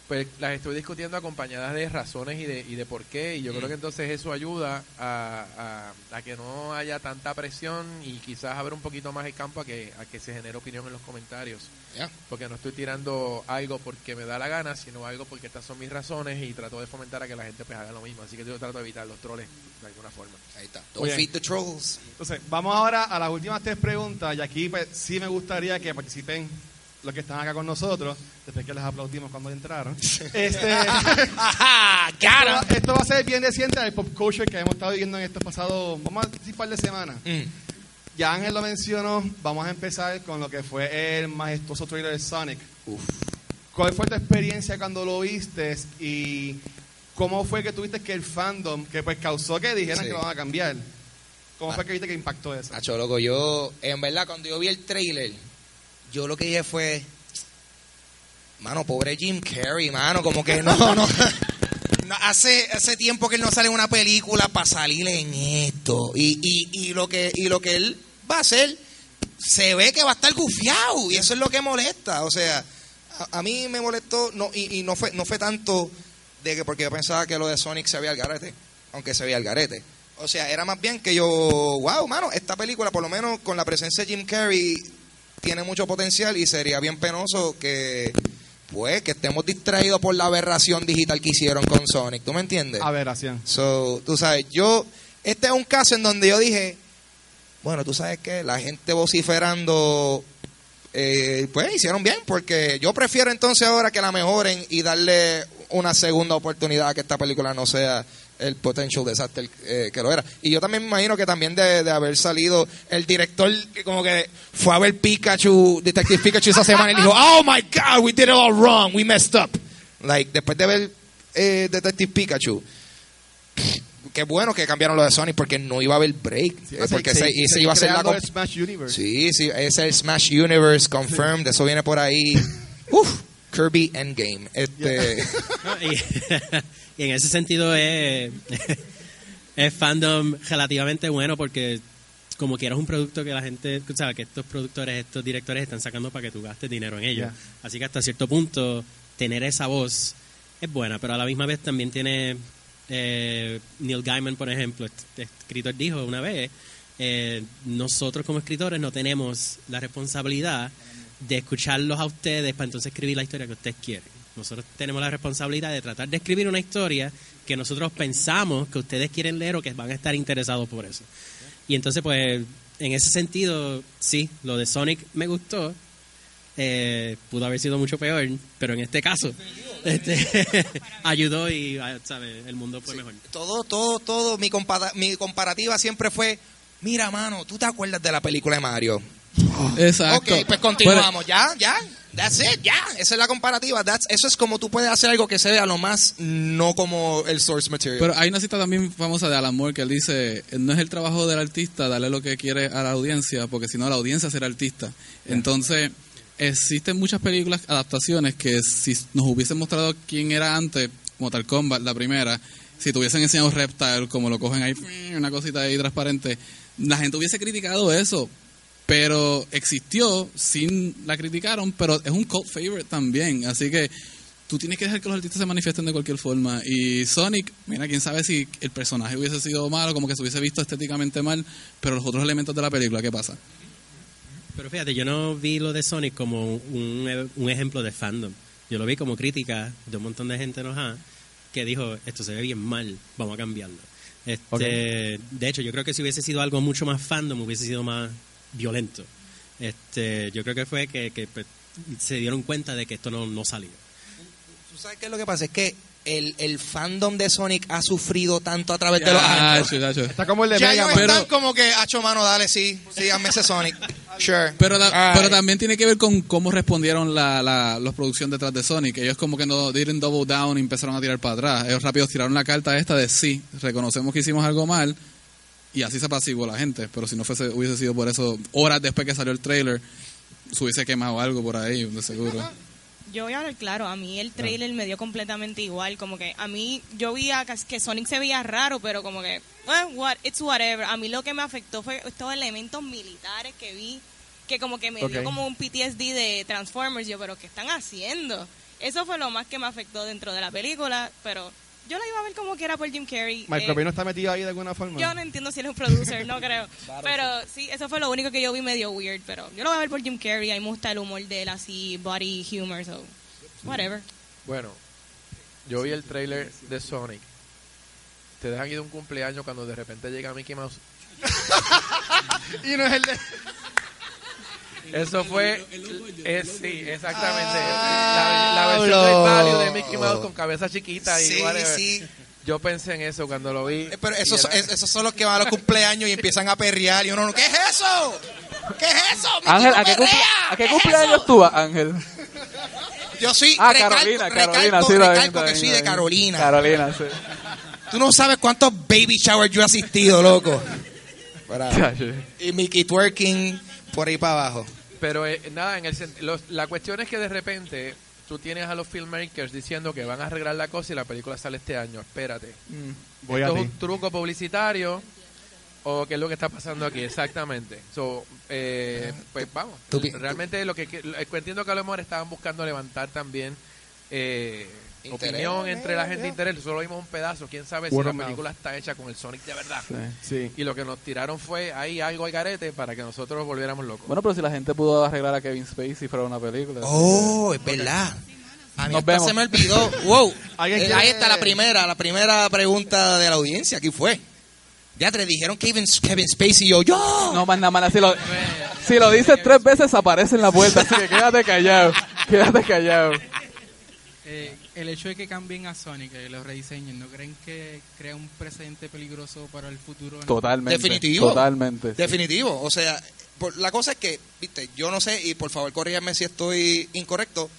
pues las estoy discutiendo acompañadas de razones y de, y de por qué, y yo creo que entonces eso ayuda a, a, a que no haya tanta presión y quizás abrir un poquito más el campo a que, a que se genere opinión en los comentarios, porque no estoy tirando algo porque me da la gana, sino algo porque estas son mis razones y trato de fomentar a que la gente pues haga lo mismo, así que yo trato de evitar los troles de alguna forma. Ahí está. Don't feed the trolls. Entonces, vamos ahora a las últimas tres preguntas. Y aquí pues, sí me gustaría que participen los que están acá con nosotros, después que les aplaudimos cuando entraron. Este, Ajá, esto, esto va a ser bien reciente del pop culture que hemos estado viviendo en estos pasados, vamos a decir, par de semanas. Mm. Ya Ángel lo mencionó, vamos a empezar con lo que fue el majestuoso trailer de Sonic. ¿Cuál fue tu experiencia cuando lo viste y cómo fue que tuviste que el fandom, que pues causó que dijeran Sí. que lo van a cambiar? ¿Cómo fue que viste que impactó eso? Nacho, loco, yo, en verdad, cuando yo vi el trailer, yo lo que dije fue, mano, pobre Jim Carrey, mano, como que no, no. No, hace, hace tiempo que él no sale en una película para salir en esto. Y, y, y, lo que, y lo que él va a hacer, se ve que va a estar gufiado. Y eso es lo que molesta. O sea, a, a mí me molestó, no, y, y no fue, no fue tanto de que porque yo pensaba que lo de Sonic se veía al garete, aunque se veía al garete. O sea, era más bien que yo, wow, mano, esta película, por lo menos con la presencia de Jim Carrey, tiene mucho potencial y sería bien penoso que, pues, que estemos distraídos por la aberración digital que hicieron con Sonic. ¿Tú me entiendes? Aberración. So, tú sabes, yo, este es un caso en donde yo dije, bueno, tú sabes que la gente vociferando, eh, pues hicieron bien, porque yo prefiero entonces ahora que la mejoren y darle una segunda oportunidad a que esta película no sea el potential disaster eh, que lo era. Y yo también me imagino que también de, de haber salido el director que como que fue a ver Pikachu, Detective Pikachu esa semana y dijo, oh my God, we did it all wrong, we messed up. Like, después de ver eh, Detective Pikachu, qué bueno que cambiaron lo de Sonic porque no iba a haber break. eh, porque ese, ese iba a ser la... Smash Universe. Sí, sí, ese es el Smash Universe confirmed, eso viene por ahí. Uf, Kirby Endgame. Este, No, y, y en ese sentido es, es fandom relativamente bueno porque como quieras un producto que la gente, o sea, que estos productores, estos directores están sacando para que tú gastes dinero en ello. Ya. Así que hasta cierto punto tener esa voz es buena, pero a la misma vez también tiene eh, Neil Gaiman, por ejemplo, este escritor dijo una vez, eh, nosotros como escritores no tenemos la responsabilidad de escucharlos a ustedes para entonces escribir la historia que ustedes quieren. Nosotros tenemos la responsabilidad de tratar de escribir una historia que nosotros pensamos que ustedes quieren leer o que van a estar interesados por eso. Y entonces, pues, en ese sentido, sí, lo de Sonic me gustó. Eh, pudo haber sido mucho peor, pero en este caso este, ayudó y, ah, ¿sabe? El mundo fue mejor. todo, todo, todo, mi, compara- mi comparativa siempre fue, mira, mano, ¿tú te acuerdas de la película de Mario? Exacto. Ok, pues continuamos, ya, ya, that's it, ya, esa es la comparativa, that's, eso es como tú puedes hacer algo que se vea lo más no como el source material. Pero hay una cita también famosa de Alan Moore que él dice, no es el trabajo del artista darle lo que quiere a la audiencia, porque si no la audiencia será artista. Entonces, existen muchas películas, adaptaciones, que si nos hubiesen mostrado quién era antes, como tal Combat, la primera, si te hubiesen enseñado Reptile, como lo cogen ahí, una cosita ahí transparente, la gente hubiese criticado eso. Pero existió, sin la criticaron, pero es un cult favorite también. Así que tú tienes que dejar que los artistas se manifiesten de cualquier forma. Y Sonic, mira, quién sabe si el personaje hubiese sido malo, como que se hubiese visto estéticamente mal, pero los otros elementos de la película, ¿qué pasa? Pero fíjate, yo no vi lo de Sonic como un, un ejemplo de fandom. Yo lo vi como crítica de un montón de gente enojada que dijo, esto se ve bien mal, vamos a cambiarlo. Este, De hecho, yo creo que si hubiese sido algo mucho más fandom, hubiese sido más violento. Este, yo creo que fue que, que, pues, se dieron cuenta de que esto no, no salió. ¿Tú sabes qué es lo que pasa? Es que el, el fandom de Sonic ha sufrido tanto a través de los Ah, años. sí, Nacho. Está como el de Ya Mega están como que, hacho mano, dale, sí, sí, hazme ese Sonic. Sure. Pero, ta- pero también tiene que ver con cómo respondieron la, la, los producción detrás de Sonic. Ellos como que no dieron double down y empezaron a tirar para atrás. Ellos rápido tiraron la carta esta de sí, reconocemos que hicimos algo mal y así se apaciguó la gente. Pero si no fuese, hubiese sido por eso, horas después que salió el trailer, se hubiese quemado algo por ahí, de seguro. Yo voy a hablar claro, a mí el trailer me dio completamente igual, como que a mí yo veía que- que Sonic se veía raro, pero como que, eh, what, it's whatever. A mí lo que me afectó fue estos elementos militares que vi, que como que me dio como un PTSD de Transformers, yo, pero ¿qué están haciendo? Eso fue lo más que me afectó dentro de la película, pero yo la iba a ver como que era por Jim Carrey. Michael eh, no está metido ahí de alguna forma. yo no entiendo si él es un producer, no creo. Pero sí, eso fue lo único que yo vi medio weird. Pero yo lo voy a ver por Jim Carrey. A mí me gusta el humor de él así, body humor, so whatever. Bueno, yo vi el trailer de Sonic. Te dejan ir de un cumpleaños cuando de repente llega Mickey Mouse. Y no es el de... Eso fue. eh, sí, exactamente. Ah, la, la versión del value de Mickey Mouse con cabeza chiquita y Sí, whatever. sí. Yo pensé en eso cuando lo vi. Eh, Pero y esos, era- esos son los que van a los cumpleaños y empiezan a perrear y uno, ¿qué es eso? ¿Qué es eso? Mi Ángel, ¿a qué, cumple- ¿a qué cumpleaños eso? tú vas, Ángel? Yo soy, Ah, recalco, Carolina, recalco, Carolina, sí, recalco que bien, soy de. Carolina. Carolina, sí. Tú no sabes cuántos baby showers yo he asistido, loco. Para- y Mickey twerking por ahí para abajo. Pero eh, nada, en el los- la cuestión es que de repente tú tienes a los filmmakers diciendo que van a arreglar la cosa y la película sale este año. Espérate. Voy a ¿Esto ti. es un truco publicitario o qué es lo que está pasando aquí? Exactamente. So, eh, pues vamos. Realmente lo que, entiendo que a lo mejor estaban buscando levantar también eh, Interés. opinión entre la gente de interés. Solo vimos un pedazo. Quién sabe si la mouth. película está hecha con el Sonic de verdad. Sí. Sí. Y lo que nos tiraron fue ahí algo al garete para que nosotros volviéramos locos. Bueno, pero si la gente pudo arreglar a Kevin Spacey fuera una película. Oh, es verdad. A mí Nos vemos. se me olvidó. Wow. ¿Alguien Eh, Ahí está la primera, la primera pregunta de la audiencia. Aquí fue. Ya te dijeron Kevin, Kevin Spacey y yo, yo. No, más nada, más nada. Si lo, si lo dices tres veces, aparece en la puerta. Así que quédate callado. Quédate callado. Eh, el hecho de que cambien a Sonic, que lo rediseñen, ¿no creen que crea un precedente peligroso para el futuro? Totalmente. Definitivo. Totalmente. Definitivo. O sea, por- la cosa es que, viste, yo no sé, y por favor corrígame si estoy incorrecto.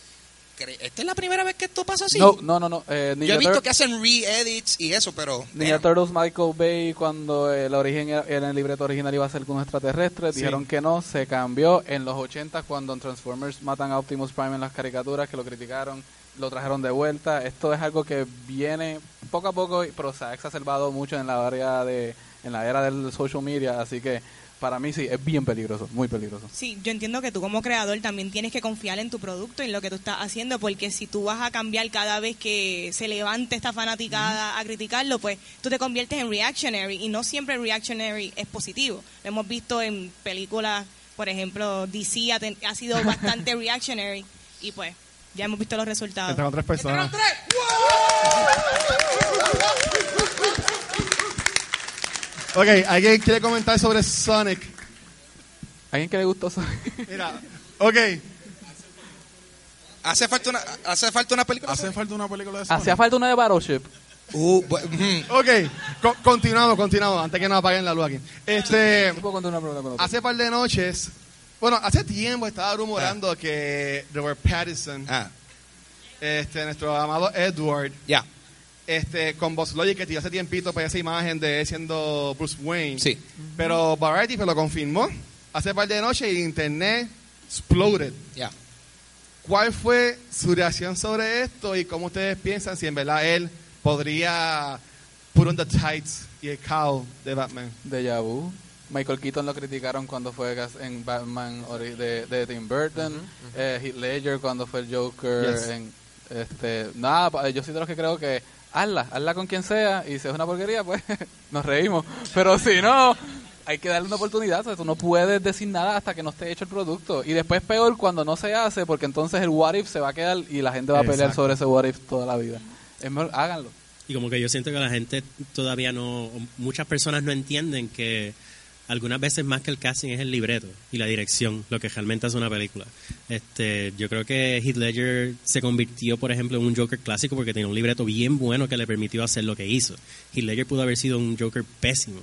cre- ¿Esta es la primera vez que esto pasa así? No, no, no. no. Eh, yo he visto Tur- que hacen re-edits y eso, pero... Ninja damn. Turtles Michael Bay cuando el origen era, era en el libreto original iba a ser con un extraterrestre, Sí. dijeron que no, se cambió en los 80 cuando en Transformers matan a Optimus Prime en las caricaturas que lo criticaron, lo trajeron de vuelta. Esto es algo que viene poco a poco, pero se ha exacerbado mucho en la área de en la era del social media, así que para mí sí es bien peligroso, muy peligroso. Sí, yo entiendo que tú como creador también tienes que confiar en tu producto y en lo que tú estás haciendo, porque si tú vas a cambiar cada vez que se levante esta fanaticada a criticarlo, pues tú te conviertes en reactionary y no siempre reactionary es positivo. Lo hemos visto en películas, por ejemplo, DC ha, ten- ha sido bastante reactionary y pues ya hemos visto los resultados. Entre otras personas. Ok, ¿alguien quiere comentar sobre Sonic? ¿Alguien que le gustó eso? Mira, ok. ¿Hace falta una, hace falta una película? Hace falta una película de Sonic. Hacía falta una de Battleship. Uh, mm. Ok, co- continuamos, continuamos, antes que nos apaguen la luz aquí. Este, hace par de noches, bueno, hace tiempo estaba rumorando que Robert Pattinson, Ah, este, nuestro amado Edward, ya, este, con Boss Logic, que tiró hace tiempito para esa imagen de él siendo Bruce Wayne. sí. Pero Variety me lo confirmó hace par de noches y internet exploded. Ya. ¿Cuál fue su reacción sobre esto y cómo ustedes piensan si en verdad él podría put on the tights y el cowl de Batman? Deja vu. Michael Keaton lo criticaron cuando fue en Batman de, de Tim Burton. Eh, Heath Ledger cuando fue el Joker. Yes. en- Este, nada, yo soy de los que creo que hazla, hazla con quien sea y si es una porquería, pues nos reímos. Pero si no, hay que darle una oportunidad. o sea, tú no puedes decir nada hasta que no esté hecho el producto. Y después peor cuando no se hace, porque entonces el what if se va a quedar y la gente va a pelear sobre ese what if toda la vida. Es mejor, háganlo. Y como que yo siento que la gente todavía no, muchas personas no entienden que algunas veces más que el casting es el libreto y la dirección, lo que realmente hace una película. Este, yo creo que Heath Ledger se convirtió, por ejemplo, en un Joker clásico porque tenía un libreto bien bueno que le permitió hacer lo que hizo. Heath Ledger pudo haber sido un Joker pésimo,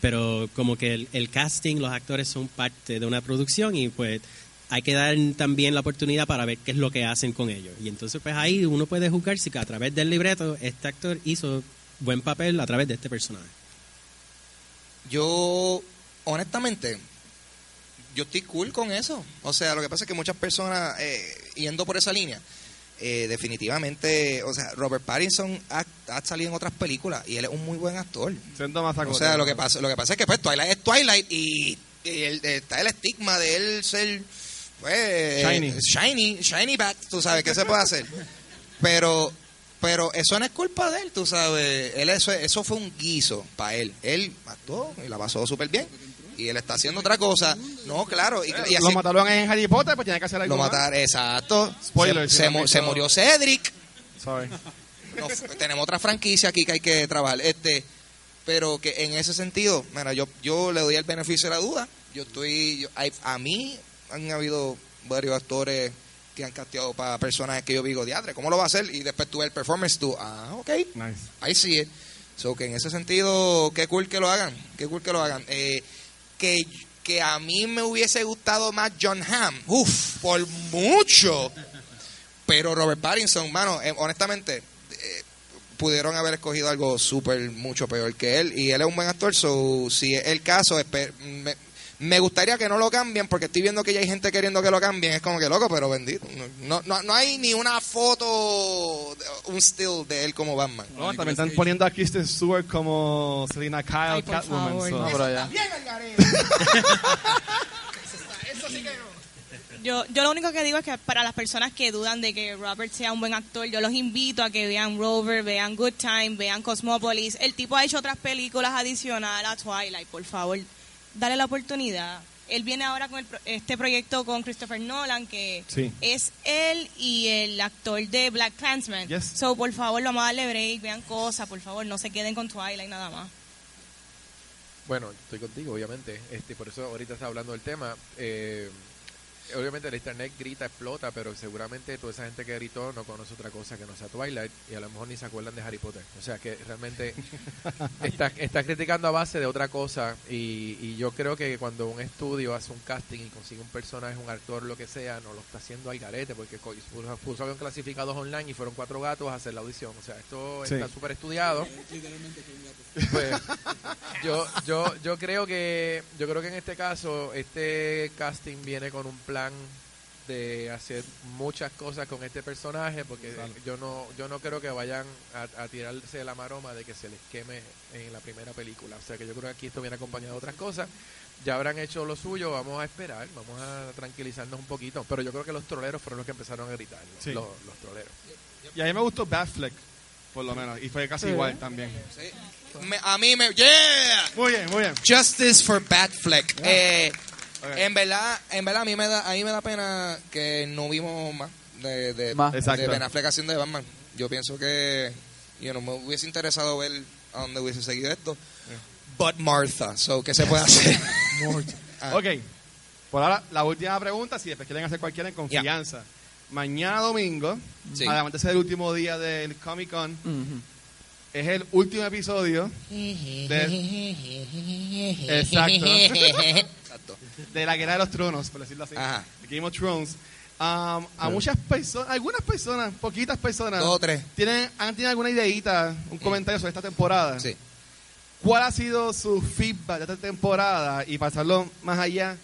pero como que el, el casting, los actores son parte de una producción y pues hay que dar también la oportunidad para ver qué es lo que hacen con ellos. Y entonces pues ahí uno puede juzgar si que a través del libreto este actor hizo buen papel a través de este personaje. Yo, honestamente, yo estoy cool con eso. O sea, lo que pasa es que muchas personas, eh, yendo por esa línea, eh, definitivamente, o sea, Robert Pattinson ha, ha salido en otras películas y él es un muy buen actor. Siento más O sea, lo que pasa, lo que pasa es que pues Twilight es Twilight y, y el- está el estigma de él ser pues, Shiny. shiny, shiny bat, tú sabes qué se puede hacer. Pero, pero eso no es culpa de él, tú sabes. Él eso, eso fue un guiso para él. Él actuó y la pasó súper bien. Y él está haciendo otra cosa. No, claro. Y, y así lo mataron en Harry Potter, pues tiene que hacer algo lo mataron, exacto. Spoiler, Se, se se murió Cedric. Sorry. Tenemos otra franquicia aquí que hay que trabajar. Este, pero que en ese sentido, mira, yo, yo le doy el beneficio de la duda. Yo estoy, yo- hay- a mí han habido varios actores que han casteado para personajes que yo digo, diadre, ¿cómo lo va a hacer? Y después tuve el performance, tú, ah, ok, Nice. ahí sí. So que en ese sentido, qué cool que lo hagan, qué cool que lo hagan. Eh, que, que a mí me hubiese gustado más John Hamm, uff, por mucho. Pero Robert Pattinson, mano, eh, honestamente, eh, pudieron haber escogido algo súper, mucho peor que él. Y él es un buen actor, so si es el caso, me gustaría que no lo cambien, porque estoy viendo que ya hay gente queriendo que lo cambien. Es como que loco, pero bendito. No, no, no hay ni una foto, un still de él como Batman. No, también están poniendo a Kristen Stewart como Selena Kyle, Ay, Catwoman. favor. so- No, pero ya. Yo, yo lo único que digo es que para las personas que dudan de que Robert sea un buen actor, yo los invito a que vean Rover, vean Good Time, vean Cosmopolis. El tipo ha hecho otras películas adicionales a Twilight, por favor, dale la oportunidad. Él viene ahora con el este proyecto con Christopher Nolan, que Sí. es él y el actor de Black Clansman. Yes. So, por favor, vamos a darle break, vean cosas, por favor, no se queden con Twilight nada más. Bueno, estoy contigo, obviamente. Este, por eso ahorita está hablando del tema. Eh, obviamente el internet grita, explota, pero seguramente toda esa gente que gritó no conoce otra cosa que no sea Twilight y a lo mejor ni se acuerdan de Harry Potter. O sea que realmente está, está criticando a base de otra cosa y, y yo creo que cuando un estudio hace un casting y consigue un personaje, un actor, lo que sea, no lo está haciendo al garete porque puso, puso avión clasificados online y fueron cuatro gatos a hacer la audición. O sea, esto Sí. está súper estudiado. Pues, yo, yo, yo creo que, yo creo que en este caso, este casting viene con un plan de hacer muchas cosas con este personaje, porque yo no, yo no creo que vayan a, a tirarse la maroma de que se les queme en la primera película. O sea que yo creo que aquí esto viene acompañado de otras cosas. Ya habrán hecho lo suyo, vamos a esperar, vamos a tranquilizarnos un poquito. Pero yo creo que los troleros fueron los que empezaron a gritar, los, Sí. los, los troleros. Y a mí me gustó Batfleck, por lo menos. Y fue casi igual también. Me- a mí me... ¡Yeah! Muy bien, muy bien. Justice for Batfleck. Eh, En verdad, en verdad a mí me da, a mí me da pena que no vimos más de, de, Más. De Ben Affleck haciendo de Batman. Yo pienso que yo no me hubiese interesado ver a dónde hubiese seguido esto. But Martha, so ¿qué se puede hacer? Ah. Ok. Por ahora, la última pregunta, si después quieren hacer cualquiera en confianza. Mañana domingo, Sí. además de ser el último día del Comic Con, es el último episodio de, exacto, Exacto. de la Guerra de los Tronos, por decirlo así. Ajá. Game of Thrones. Um, a muchas personas, algunas personas, poquitas personas, Dos o tres. tienen, han tenido alguna ideita, un comentario sobre esta temporada. Sí. ¿Cuál ha sido su feedback de esta temporada? Y pasarlo más allá,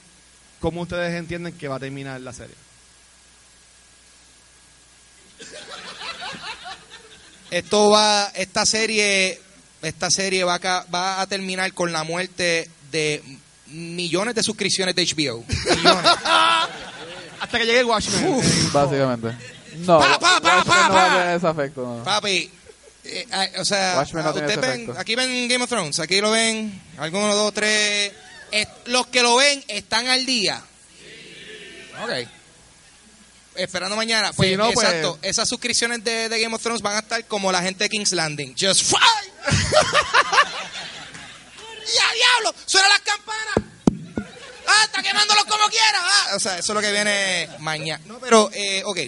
¿cómo ustedes entienden que va a terminar la serie? Esto va, esta serie, esta serie va a, va a terminar con la muerte de millones de suscripciones de HBO. Millones. Hasta que llegue Watchmen. Básicamente. No, Pa, pa, pa, Watchmen pa, no va a pa. tener ese efecto. no. Papi, eh, o sea, Watchmen no tiene ustedes ese ven, efecto. aquí ven Game of Thrones, aquí lo ven, algunos, dos, tres. Los que lo ven están al día. Ok. Esperando mañana. Pues, no, pues- exacto. Esas suscripciones de, de Game of Thrones van a estar como la gente de King's Landing. Just fly. ¡Y a diablo! ¡Suena las campanas! ¡Ah, está quemándolos como quiera! Ah, o sea, eso es lo que viene mañana. No, pero, eh, ok.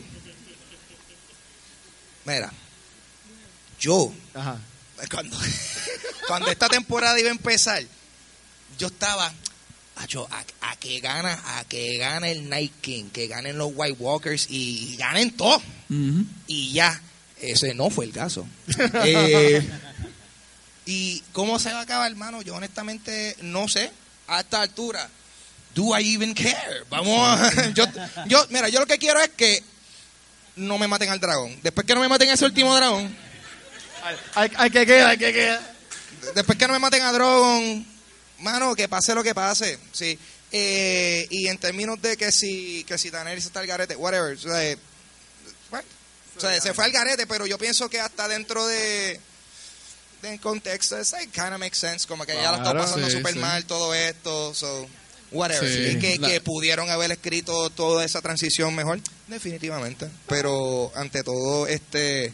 Mira. Yo, Ajá. cuando, cuando esta temporada iba a empezar, yo estaba a, a que gana, a que gane el Night King, que ganen los White Walkers y, ganen todo. Y ya, ese no fue el caso. Eh, y cómo se va a acabar, hermano, yo honestamente no sé a esta altura. Do I even care? Vamos a, yo, yo, mira, yo lo que quiero es que no me maten al dragón. Después que no me maten a ese último dragón, Hay, que quedar, hay que quedar. después que no me maten a Drogon, mano, que pase lo que pase, sí. Eh, y en términos de que si que si Daenerys está al garete, whatever, o sea, eh, o sea, se fue al garete, pero yo pienso que hasta dentro de del contexto, es like, kind of makes sense, como que ella la está Claro, pasando súper sí. mal todo esto, so whatever, Sí. y que, La- que pudieron haber escrito toda esa transición mejor, definitivamente, pero ante todo este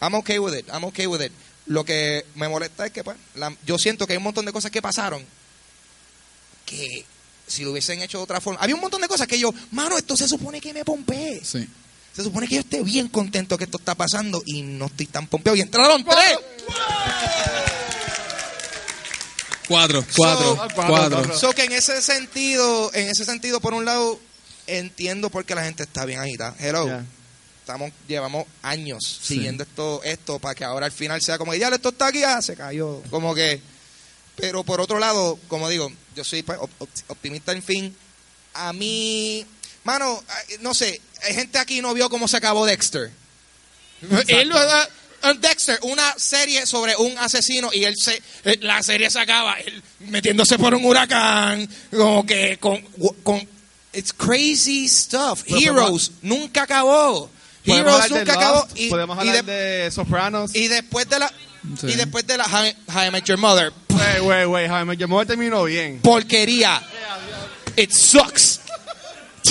I'm okay with it. I'm okay with it. Lo que me molesta es que pues, la- yo siento que hay un montón de cosas que pasaron que si lo hubiesen hecho de otra forma. Había un montón de cosas que yo, mano, esto se supone que me pompee. Sí. Se supone que yo esté bien contento que esto está pasando y no estoy tan pompeado. Y entraron tres. Cuatro, cuatro, cuatro, cuatro. cuatro. So que en ese sentido, en ese sentido, por un lado, entiendo por qué la gente está bien agitada. Hello. Estamos, llevamos años Sí. siguiendo esto, esto para que ahora al final sea como que ya esto está aquí, ah, se cayó. Como que. Pero por otro lado, como digo, yo soy pues, op- op- optimista en fin. A mí, mano, no sé, hay gente aquí no vio cómo se acabó Dexter. Él, eh, eh, Dexter, una serie sobre un asesino y él se, eh, la serie se acaba él metiéndose por un huracán, como que con, con it's crazy stuff. Pero Heroes nunca acabó. Heroes nunca acabó y, podemos y hablar de- de Sopranos. y después de la Sí. y después de la How, How I Met Your Mother, Wey, wey, wey, Jaime, yo me terminó bien. porquería. It sucks.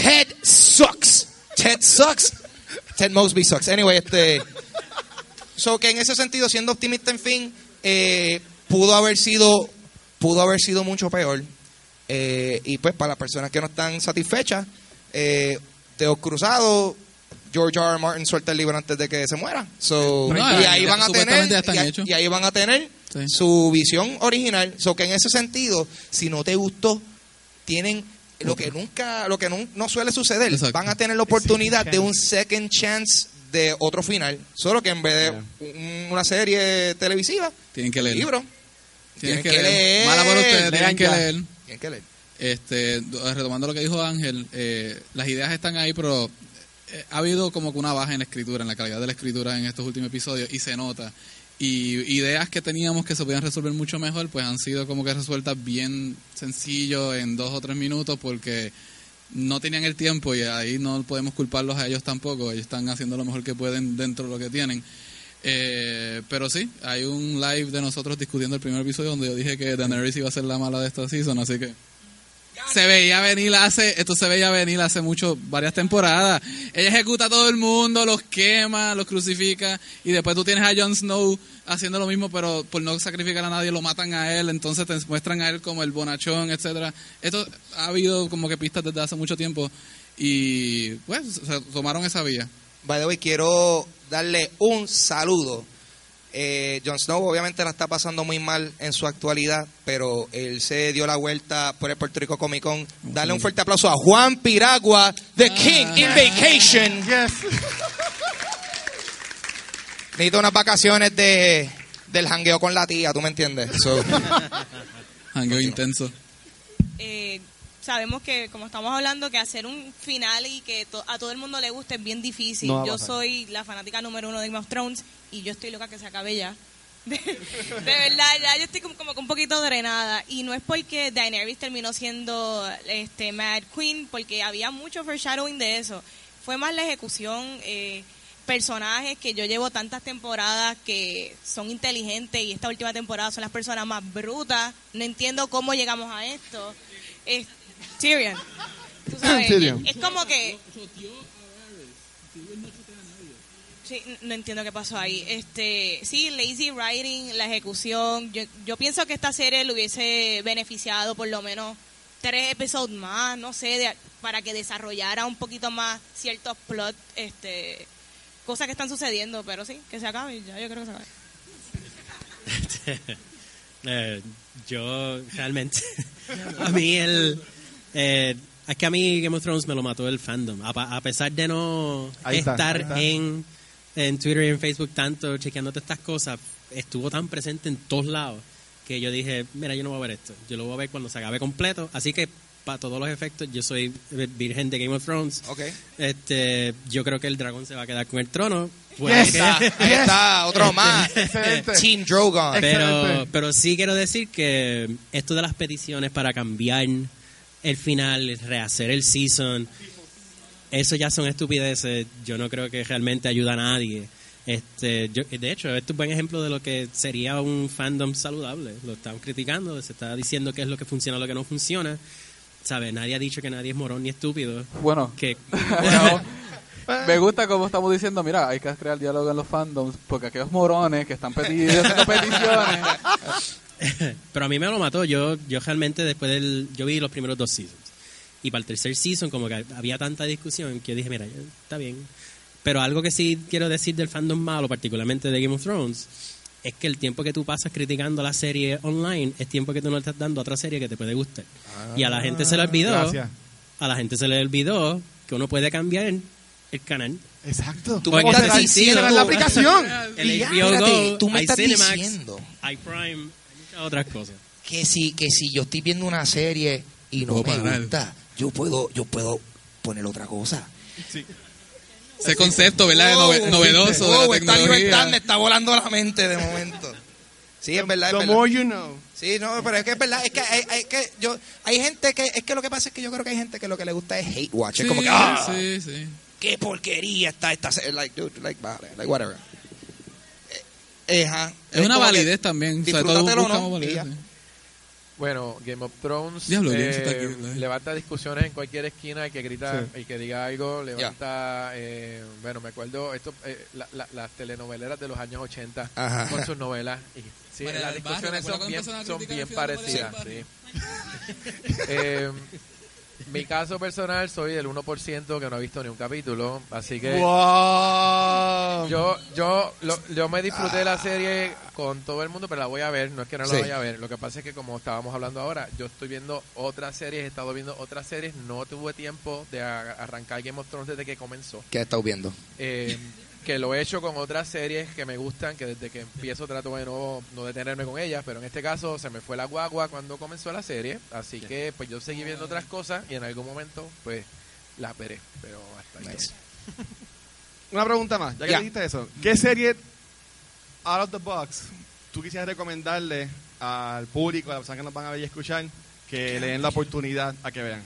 Ted sucks. Ted sucks. Ted Mosby sucks. Anyway, este. So que en ese sentido, siendo optimista, en fin, eh, pudo haber sido, pudo haber sido mucho peor. Eh, y pues para las personas que no están satisfechas, eh, dedos cruzados, George R. R. Martin suelta el libro antes de que se muera. So, No, y ahí van a tener, y, a- hechos. y ahí van a tener Sí. su visión original. So que en ese sentido, si no te gustó, tienen lo que nunca, lo que nun- no suele suceder, Exacto. van a tener la oportunidad de un second chance de otro final. Solo que en vez de un- una serie televisiva, Tienen que leer. libro, Tienen Tienen que que leer. leer. Mala por ustedes, tienen que leer. tienen que leer. Este, do- retomando lo que dijo Ángel, eh, las ideas están ahí, pero eh, ha habido como que una baja en la escritura, en la calidad de la escritura en estos últimos episodios y se nota. Y ideas que teníamos que se podían resolver mucho mejor, pues han sido como que resueltas bien sencillo en dos o tres minutos porque no tenían el tiempo y ahí no podemos culparlos a ellos tampoco. Ellos están haciendo lo mejor que pueden dentro de lo que tienen. Eh, pero sí, hay un live de nosotros discutiendo el primer episodio donde yo dije que Daenerys iba a ser la mala de esta season, así que se veía venir hace, esto se veía venir hace mucho, varias temporadas. Ella ejecuta a todo el mundo, los quema, los crucifica, y después tú tienes a Jon Snow haciendo lo mismo, pero por no sacrificar a nadie lo matan a él, entonces te muestran a él como el bonachón, etcétera. Esto ha habido como que pistas desde hace mucho tiempo y pues se tomaron esa vía. By the way, quiero darle un saludo. Eh, Jon Snow obviamente la está pasando muy mal en su actualidad, pero él se dio la vuelta por el Puerto Rico Comic Con. Darle un fuerte aplauso a Juan Piragua, The King in Vacation. Yes. Necesito unas vacaciones de del jangueo con la tía, ¿tú me entiendes? So, Hangueo intenso. eh, sabemos que, como estamos hablando, que hacer un final y que to- a todo el mundo le guste es bien difícil. No yo soy la fanática número uno de Game of Thrones y yo estoy loca que se acabe ya. De, de verdad, ya yo estoy como, como un poquito drenada. Y no es porque Daenerys terminó siendo este Mad Queen, porque había mucho foreshadowing de eso. fue más la ejecución, eh, personajes que yo llevo tantas temporadas que son inteligentes y esta última temporada son las personas más brutas. No entiendo cómo llegamos a esto. Es Tyrion. Tú sabes, Tyrion. Es como que Sí, no entiendo qué pasó ahí. Este, sí, lazy writing, la ejecución. Yo, yo pienso que esta serie le hubiese beneficiado por lo menos tres episodios más, no sé, de- para que desarrollara un poquito más ciertos plot, este, cosas que están sucediendo, pero sí, que se acabe, ya yo creo que se acabe. Eh, yo realmente a mí el eh, es que a mí Game of Thrones me lo mató el fandom. A, pesar de no Ahí estar está. en en Twitter y en Facebook tanto chequeando todas estas cosas estuvo tan presente en todos lados que yo dije mira yo no voy a ver esto. Yo lo voy a ver cuando se acabe completo así que para todos los efectos yo soy virgen de Game of Thrones Ok. este yo creo que el dragón se va a quedar con el trono Puede Yes. que- Ahí está, ahí está, otro más. Excelente. Team Drogon. pero, Excelente. pero sí quiero decir que esto de las peticiones para cambiar el final, rehacer el season, eso ya son estupideces. Yo no creo que realmente ayuda a nadie. Este, yo- de hecho, esto es un buen ejemplo de lo que sería un fandom saludable. Lo están criticando, se está diciendo qué es lo que funciona, lo que no funciona. ¿Sabes? Nadie ha dicho que nadie es morón ni estúpido. Bueno, Que, bueno, me gusta como estamos diciendo, mira, hay que crear diálogo en los fandoms, porque aquellos morones que están pedi- haciendo peticiones, Pero a mí me lo mató. Yo, yo realmente después del... Yo vi los primeros dos seasons. Y para el tercer season como que había tanta discusión que yo dije, mira, está bien. Pero algo que sí quiero decir del fandom malo, particularmente de Game of Thrones, es que el tiempo que tú pasas criticando la serie online es tiempo que tú no le estás dando a otra serie que te puede gustar. y a la gente se le olvidó, Gracias. a la gente se le olvidó que uno puede cambiar el canal. Exacto. Tú me estás diciendo la aplicación. El Y ya, HBO espérate, Go, tú me estás Cinemax, diciendo hay Prime, hay muchas otras cosas. que si, que si yo estoy viendo una serie y no me parar. gusta, yo puedo, yo puedo poner otra cosa. Ese concepto, ¿verdad? Wow, novedoso wow, de la esta libertad me tecnología. está volando la mente de momento. Sí, es verdad, es The verdad. more you know. Sí, no, pero es que es verdad, es que hay, hay que yo hay gente que es que lo que pasa es que yo creo que hay gente que lo que le gusta es hate watch, es como que ah, sí, sí. qué porquería está esta serie, like dude, like vale, like whatever. Eh, eh. Es una validez también. O sea, todos disfrútatelo, buscamos ¿no? Y validez. ya. sí. Bueno, Game of Thrones Diablo, eh, levanta discusiones en cualquier esquina, el que grita, Sí. el que diga algo, levanta, eh, bueno, me acuerdo, esto, eh, la- la- las telenoveleras de los años 80 Ajá. con sus novelas. Y, sí, las Barrio, discusiones ¿te acuerdas son bien, son bien parecidas. Sí. Mi caso personal, soy del 1% que no ha visto ni un capítulo, así que... Wow. Yo, yo, lo- yo me disfruté la serie con todo el mundo, pero la voy a ver. No es que no la Sí. vaya a ver. Lo que pasa es que, como estábamos hablando ahora, yo estoy viendo otras series, he estado viendo otras series. No tuve tiempo de arrancar Game of Thrones desde que comenzó. ¿Qué estás viendo? Eh, que lo he hecho con otras series que me gustan, que desde que empiezo trato de no, no detenerme con ellas, pero en este caso se me fue la guagua cuando comenzó la serie, así que pues yo seguí viendo otras cosas y en algún momento pues las veré, pero hasta ahí. Nice. Una pregunta más, ya que Ya. dijiste eso. ¿Qué serie out of the box tú quisieras recomendarle al público, a las personas que nos van a ver y escuchar, que le den la oportunidad a que vean?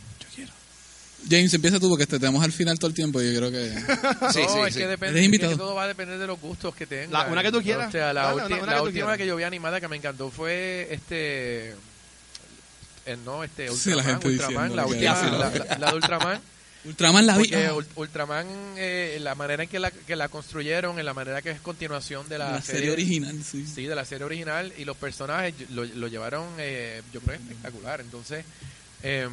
James, empieza tú porque te tenemos al final todo el tiempo y yo creo que... Sí, no, sí, es sí. que depende, es que todo va a depender de los gustos que tengas. La- una que tú quieras. O sea, la, Dale, ulti- una- una la que última que yo vi animada que me encantó fue este... eh, no, este Sí, la Ultraman, gente Ultraman, la, última, la, la- la de Ultraman. Ultraman la vi. Porque Ul- Ultraman, eh, la manera en que la, que la construyeron, en la manera que es continuación de la, la serie original, sí. Sí, de la serie original y los personajes lo, lo llevaron, eh, yo creo, espectacular. Entonces, em,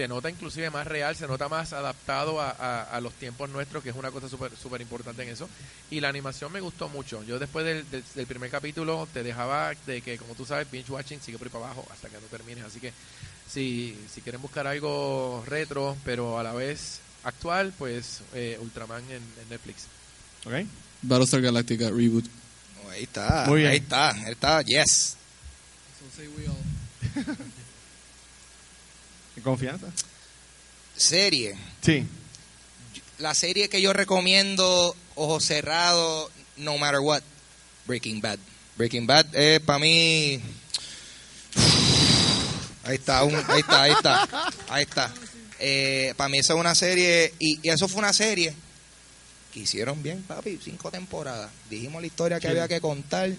se nota inclusive más real, se nota más adaptado a, a- a los tiempos nuestros, que es una cosa súper súper importante en eso. Y la animación me gustó mucho. Yo después del, del- del primer capítulo te dejaba de que, como tú sabes, binge watching sigue por ahí para abajo hasta que no termines. Así que si, si quieren buscar algo retro, pero a la vez actual, pues eh, Ultraman en, en Netflix. ¿Ok? Battlestar Galactica Reboot. Oh, ahí está, Muy bien. ahí está, ahí está, yes. ¿En confianza? Serie. Sí. La serie que yo recomiendo, ojos cerrados, no matter what, Breaking Bad. Breaking Bad es para mí... Ahí está, un- ahí está, ahí está, ahí está. Eh, para mí eso es una serie, y, y eso fue una serie que hicieron bien, papi, cinco temporadas. Dijimos la historia que había que contar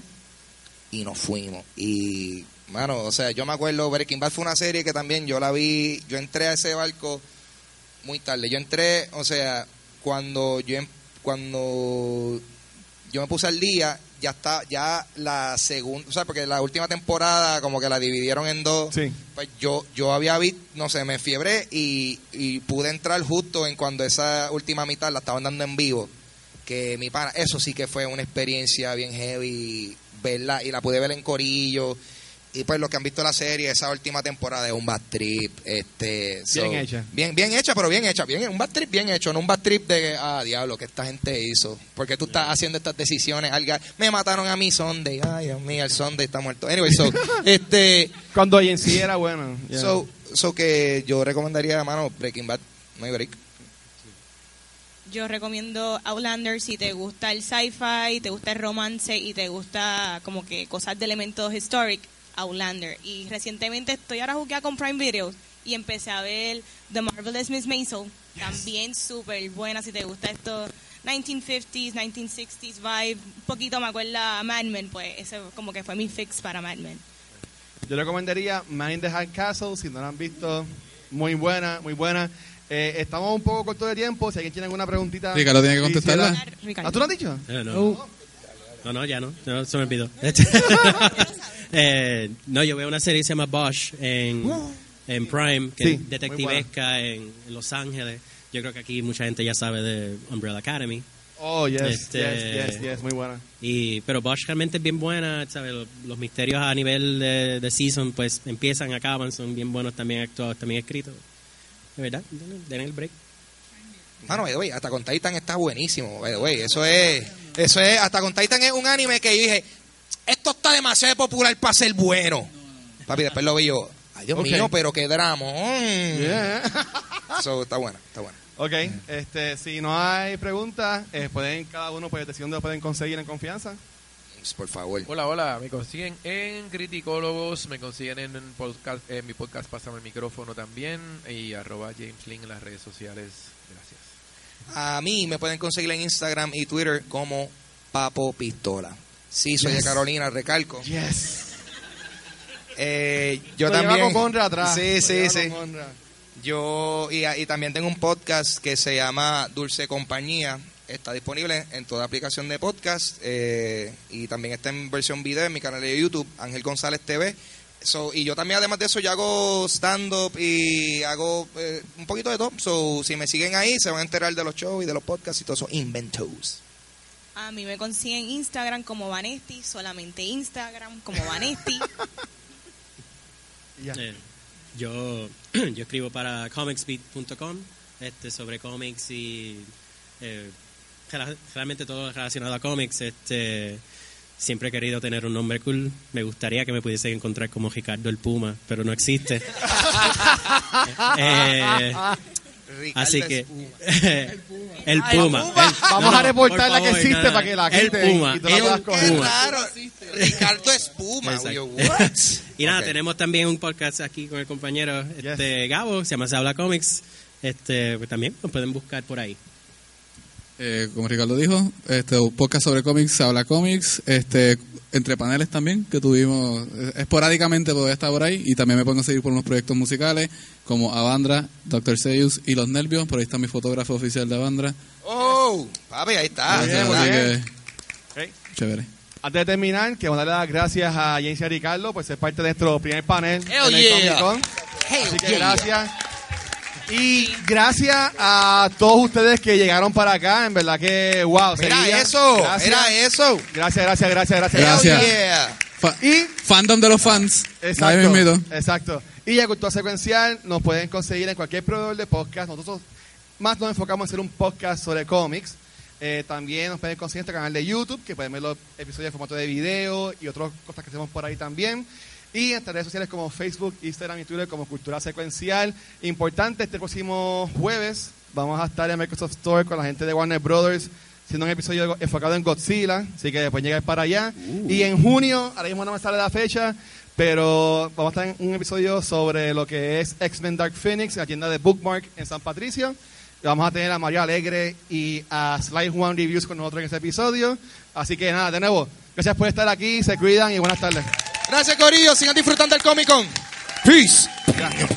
y nos fuimos. Y, mano, o sea, yo me acuerdo, Breaking Bad fue una serie que también yo la vi, yo entré a ese barco muy tarde. Yo entré, o sea, cuando yo em- cuando yo me puse al día, ya está, ya la segunda, o sea, porque la última temporada como que la dividieron en dos. Sí. Pues yo, yo había visto, no sé, me fiebré y, y pude entrar justo en cuando esa última mitad la estaban dando en vivo. Que mi pana, eso sí que fue una experiencia bien heavy, verla, y la pude ver en Corillo. Y pues los que han visto la serie, esa última temporada es un bad trip. Este, Bien hecha. Bien, bien hecha, pero bien hecha. Bien, un bad trip bien hecho, no un bad trip de, ah, diablo, que esta gente hizo. Porque tú estás haciendo estas decisiones. Alga- Me mataron a mi Sunday. Ay, Dios mío, el Sunday está muerto. Anyway, so, este, Cuando en sí era bueno. yeah. so, so que yo recomendaría, mano, Breaking Bad. No hay break. Yo recomiendo Outlander si te gusta el sci-fi, te gusta el romance y te gusta como que cosas de elementos historic, Outlander. Y recientemente estoy ahora jugando con Prime Video y empecé a ver The Marvelous Miss Maisel, también súper buena si te gusta esto 1950s, 1960s vibe, un poquito me acuerda a Mad Men, pues ese como que fue mi fix para Mad Men. Yo recomendaría Man in the High Castle, si no la han visto, muy buena, muy buena. Eh, estamos un poco cortos de tiempo, si alguien tiene alguna preguntita. Ricardo tiene que contestarla. ¿Ah, tú lo has dicho? Eh, no. no, no, ya no. No, se me olvidó. Eh, no, yo veo una serie que se llama Bosch en, en Prime, que Sí, es detectivesca en, en Los Ángeles. Yo creo que aquí mucha gente ya sabe de Umbrella Academy. Oh, yes, Este- yes, yes, yes, muy buena. Y, pero Bosch realmente es bien buena, ¿sabes? Los, los misterios a nivel de, de season pues empiezan, acaban, son bien buenos también actuados, también escritos. De verdad, denle el break. Mano, by the way, hasta con Titan está buenísimo. by the way. Eso es, eso es, hasta con Titan es un anime que yo dije, esto está demasiado popular para ser bueno. Papi, después lo vi yo, ay Dios Ok. mío, pero qué drama. Yeah. Eso está buena, está buena. Ok, este, si no hay preguntas, eh, pueden cada uno pues decir dónde lo pueden conseguir en confianza. Pues, Por favor. Hola, hola, me consiguen en Criticólogos, me consiguen en, el podcast, en mi podcast Pásame el micrófono también y arroba James Link en las redes sociales. Gracias. A mí me pueden conseguir en Instagram y Twitter como Papo Pistola. Sí, soy de. Carolina, recalco. Yes. Eh, yo lleva también. con atrás. Sí, sí, sí. Yo y, y también tengo un podcast que se llama Dulce Compañía. Está disponible en toda aplicación de podcast eh, y también está en versión video en mi canal de YouTube, Ángel González TV. So, y yo también además de eso yo hago stand-up y hago eh, un poquito de todo. So, si me siguen ahí se van a enterar de los shows y de los podcasts y todos esos inventos. A mí me consiguen Instagram como Vanesti, solamente Instagram como Vanesti. Eh, yo, yo escribo para comicsbeat.com este, sobre cómics y eh, realmente todo relacionado a cómics. Este, siempre he querido tener un nombre cool. Me gustaría que me pudiesen encontrar como Ricardo el Puma, pero no existe. Eh, así que el Puma. el- Vamos no, a reportar por la que existe para que la El quiten Puma, y tú la el puedas coger. Puma. Claro, Ricardo what? Y nada, tenemos también un podcast aquí con el compañero este, Gabo, se llama Se Habla Comics. Este, pues también nos pueden buscar por ahí. Eh, como Ricardo dijo, este un podcast sobre cómics, se habla cómics, este entre paneles también que tuvimos eh, esporádicamente porque está por ahí y también me pueden conseguir por unos proyectos musicales como Avandra, Dr. Seuss y Los Nervios, por ahí está mi fotógrafo oficial de Avandra. Oh, papi, ahí está. Muy bien, que, bien. Ok. chévere. Antes de terminar, que darle las gracias a a Ricardo por ser parte de nuestro primer panel Hell en el yeah. Comic Con. Hell Así que yeah. gracias. Y gracias a todos ustedes que llegaron para acá. En verdad que, wow. Seguía. eso, Gracias. mira eso. Gracias, gracias, gracias, gracias. Gracias. Hell yeah. Fa- Y fandom de los fans. Exacto. Exacto. Y ya Cultura Secuencial nos pueden conseguir en cualquier proveedor de podcast. Nosotros más nos enfocamos en hacer un podcast sobre cómics. Eh, también nos pueden conseguir en este canal de YouTube, que pueden ver los episodios en formato de video y otras cosas que hacemos por ahí también. Y en redes sociales como Facebook, Instagram y Twitter como Cultura Secuencial. Importante, este próximo jueves vamos a estar en Microsoft Store con la gente de Warner Brothers haciendo un episodio enfocado en Godzilla, así que pueden llegar para allá. Y en junio, ahora mismo no me sale la fecha, Pero vamos a estar en un episodio sobre lo que es X-Men Dark Phoenix, la tienda de Bookmark en San Patricio. Vamos a tener a María Alegre y a Slide One Reviews con nosotros en este episodio. Así que nada, de nuevo, gracias por estar aquí, se cuidan y buenas tardes. Gracias, Corillo. Sigan disfrutando del Comic Con. Peace. Gracias.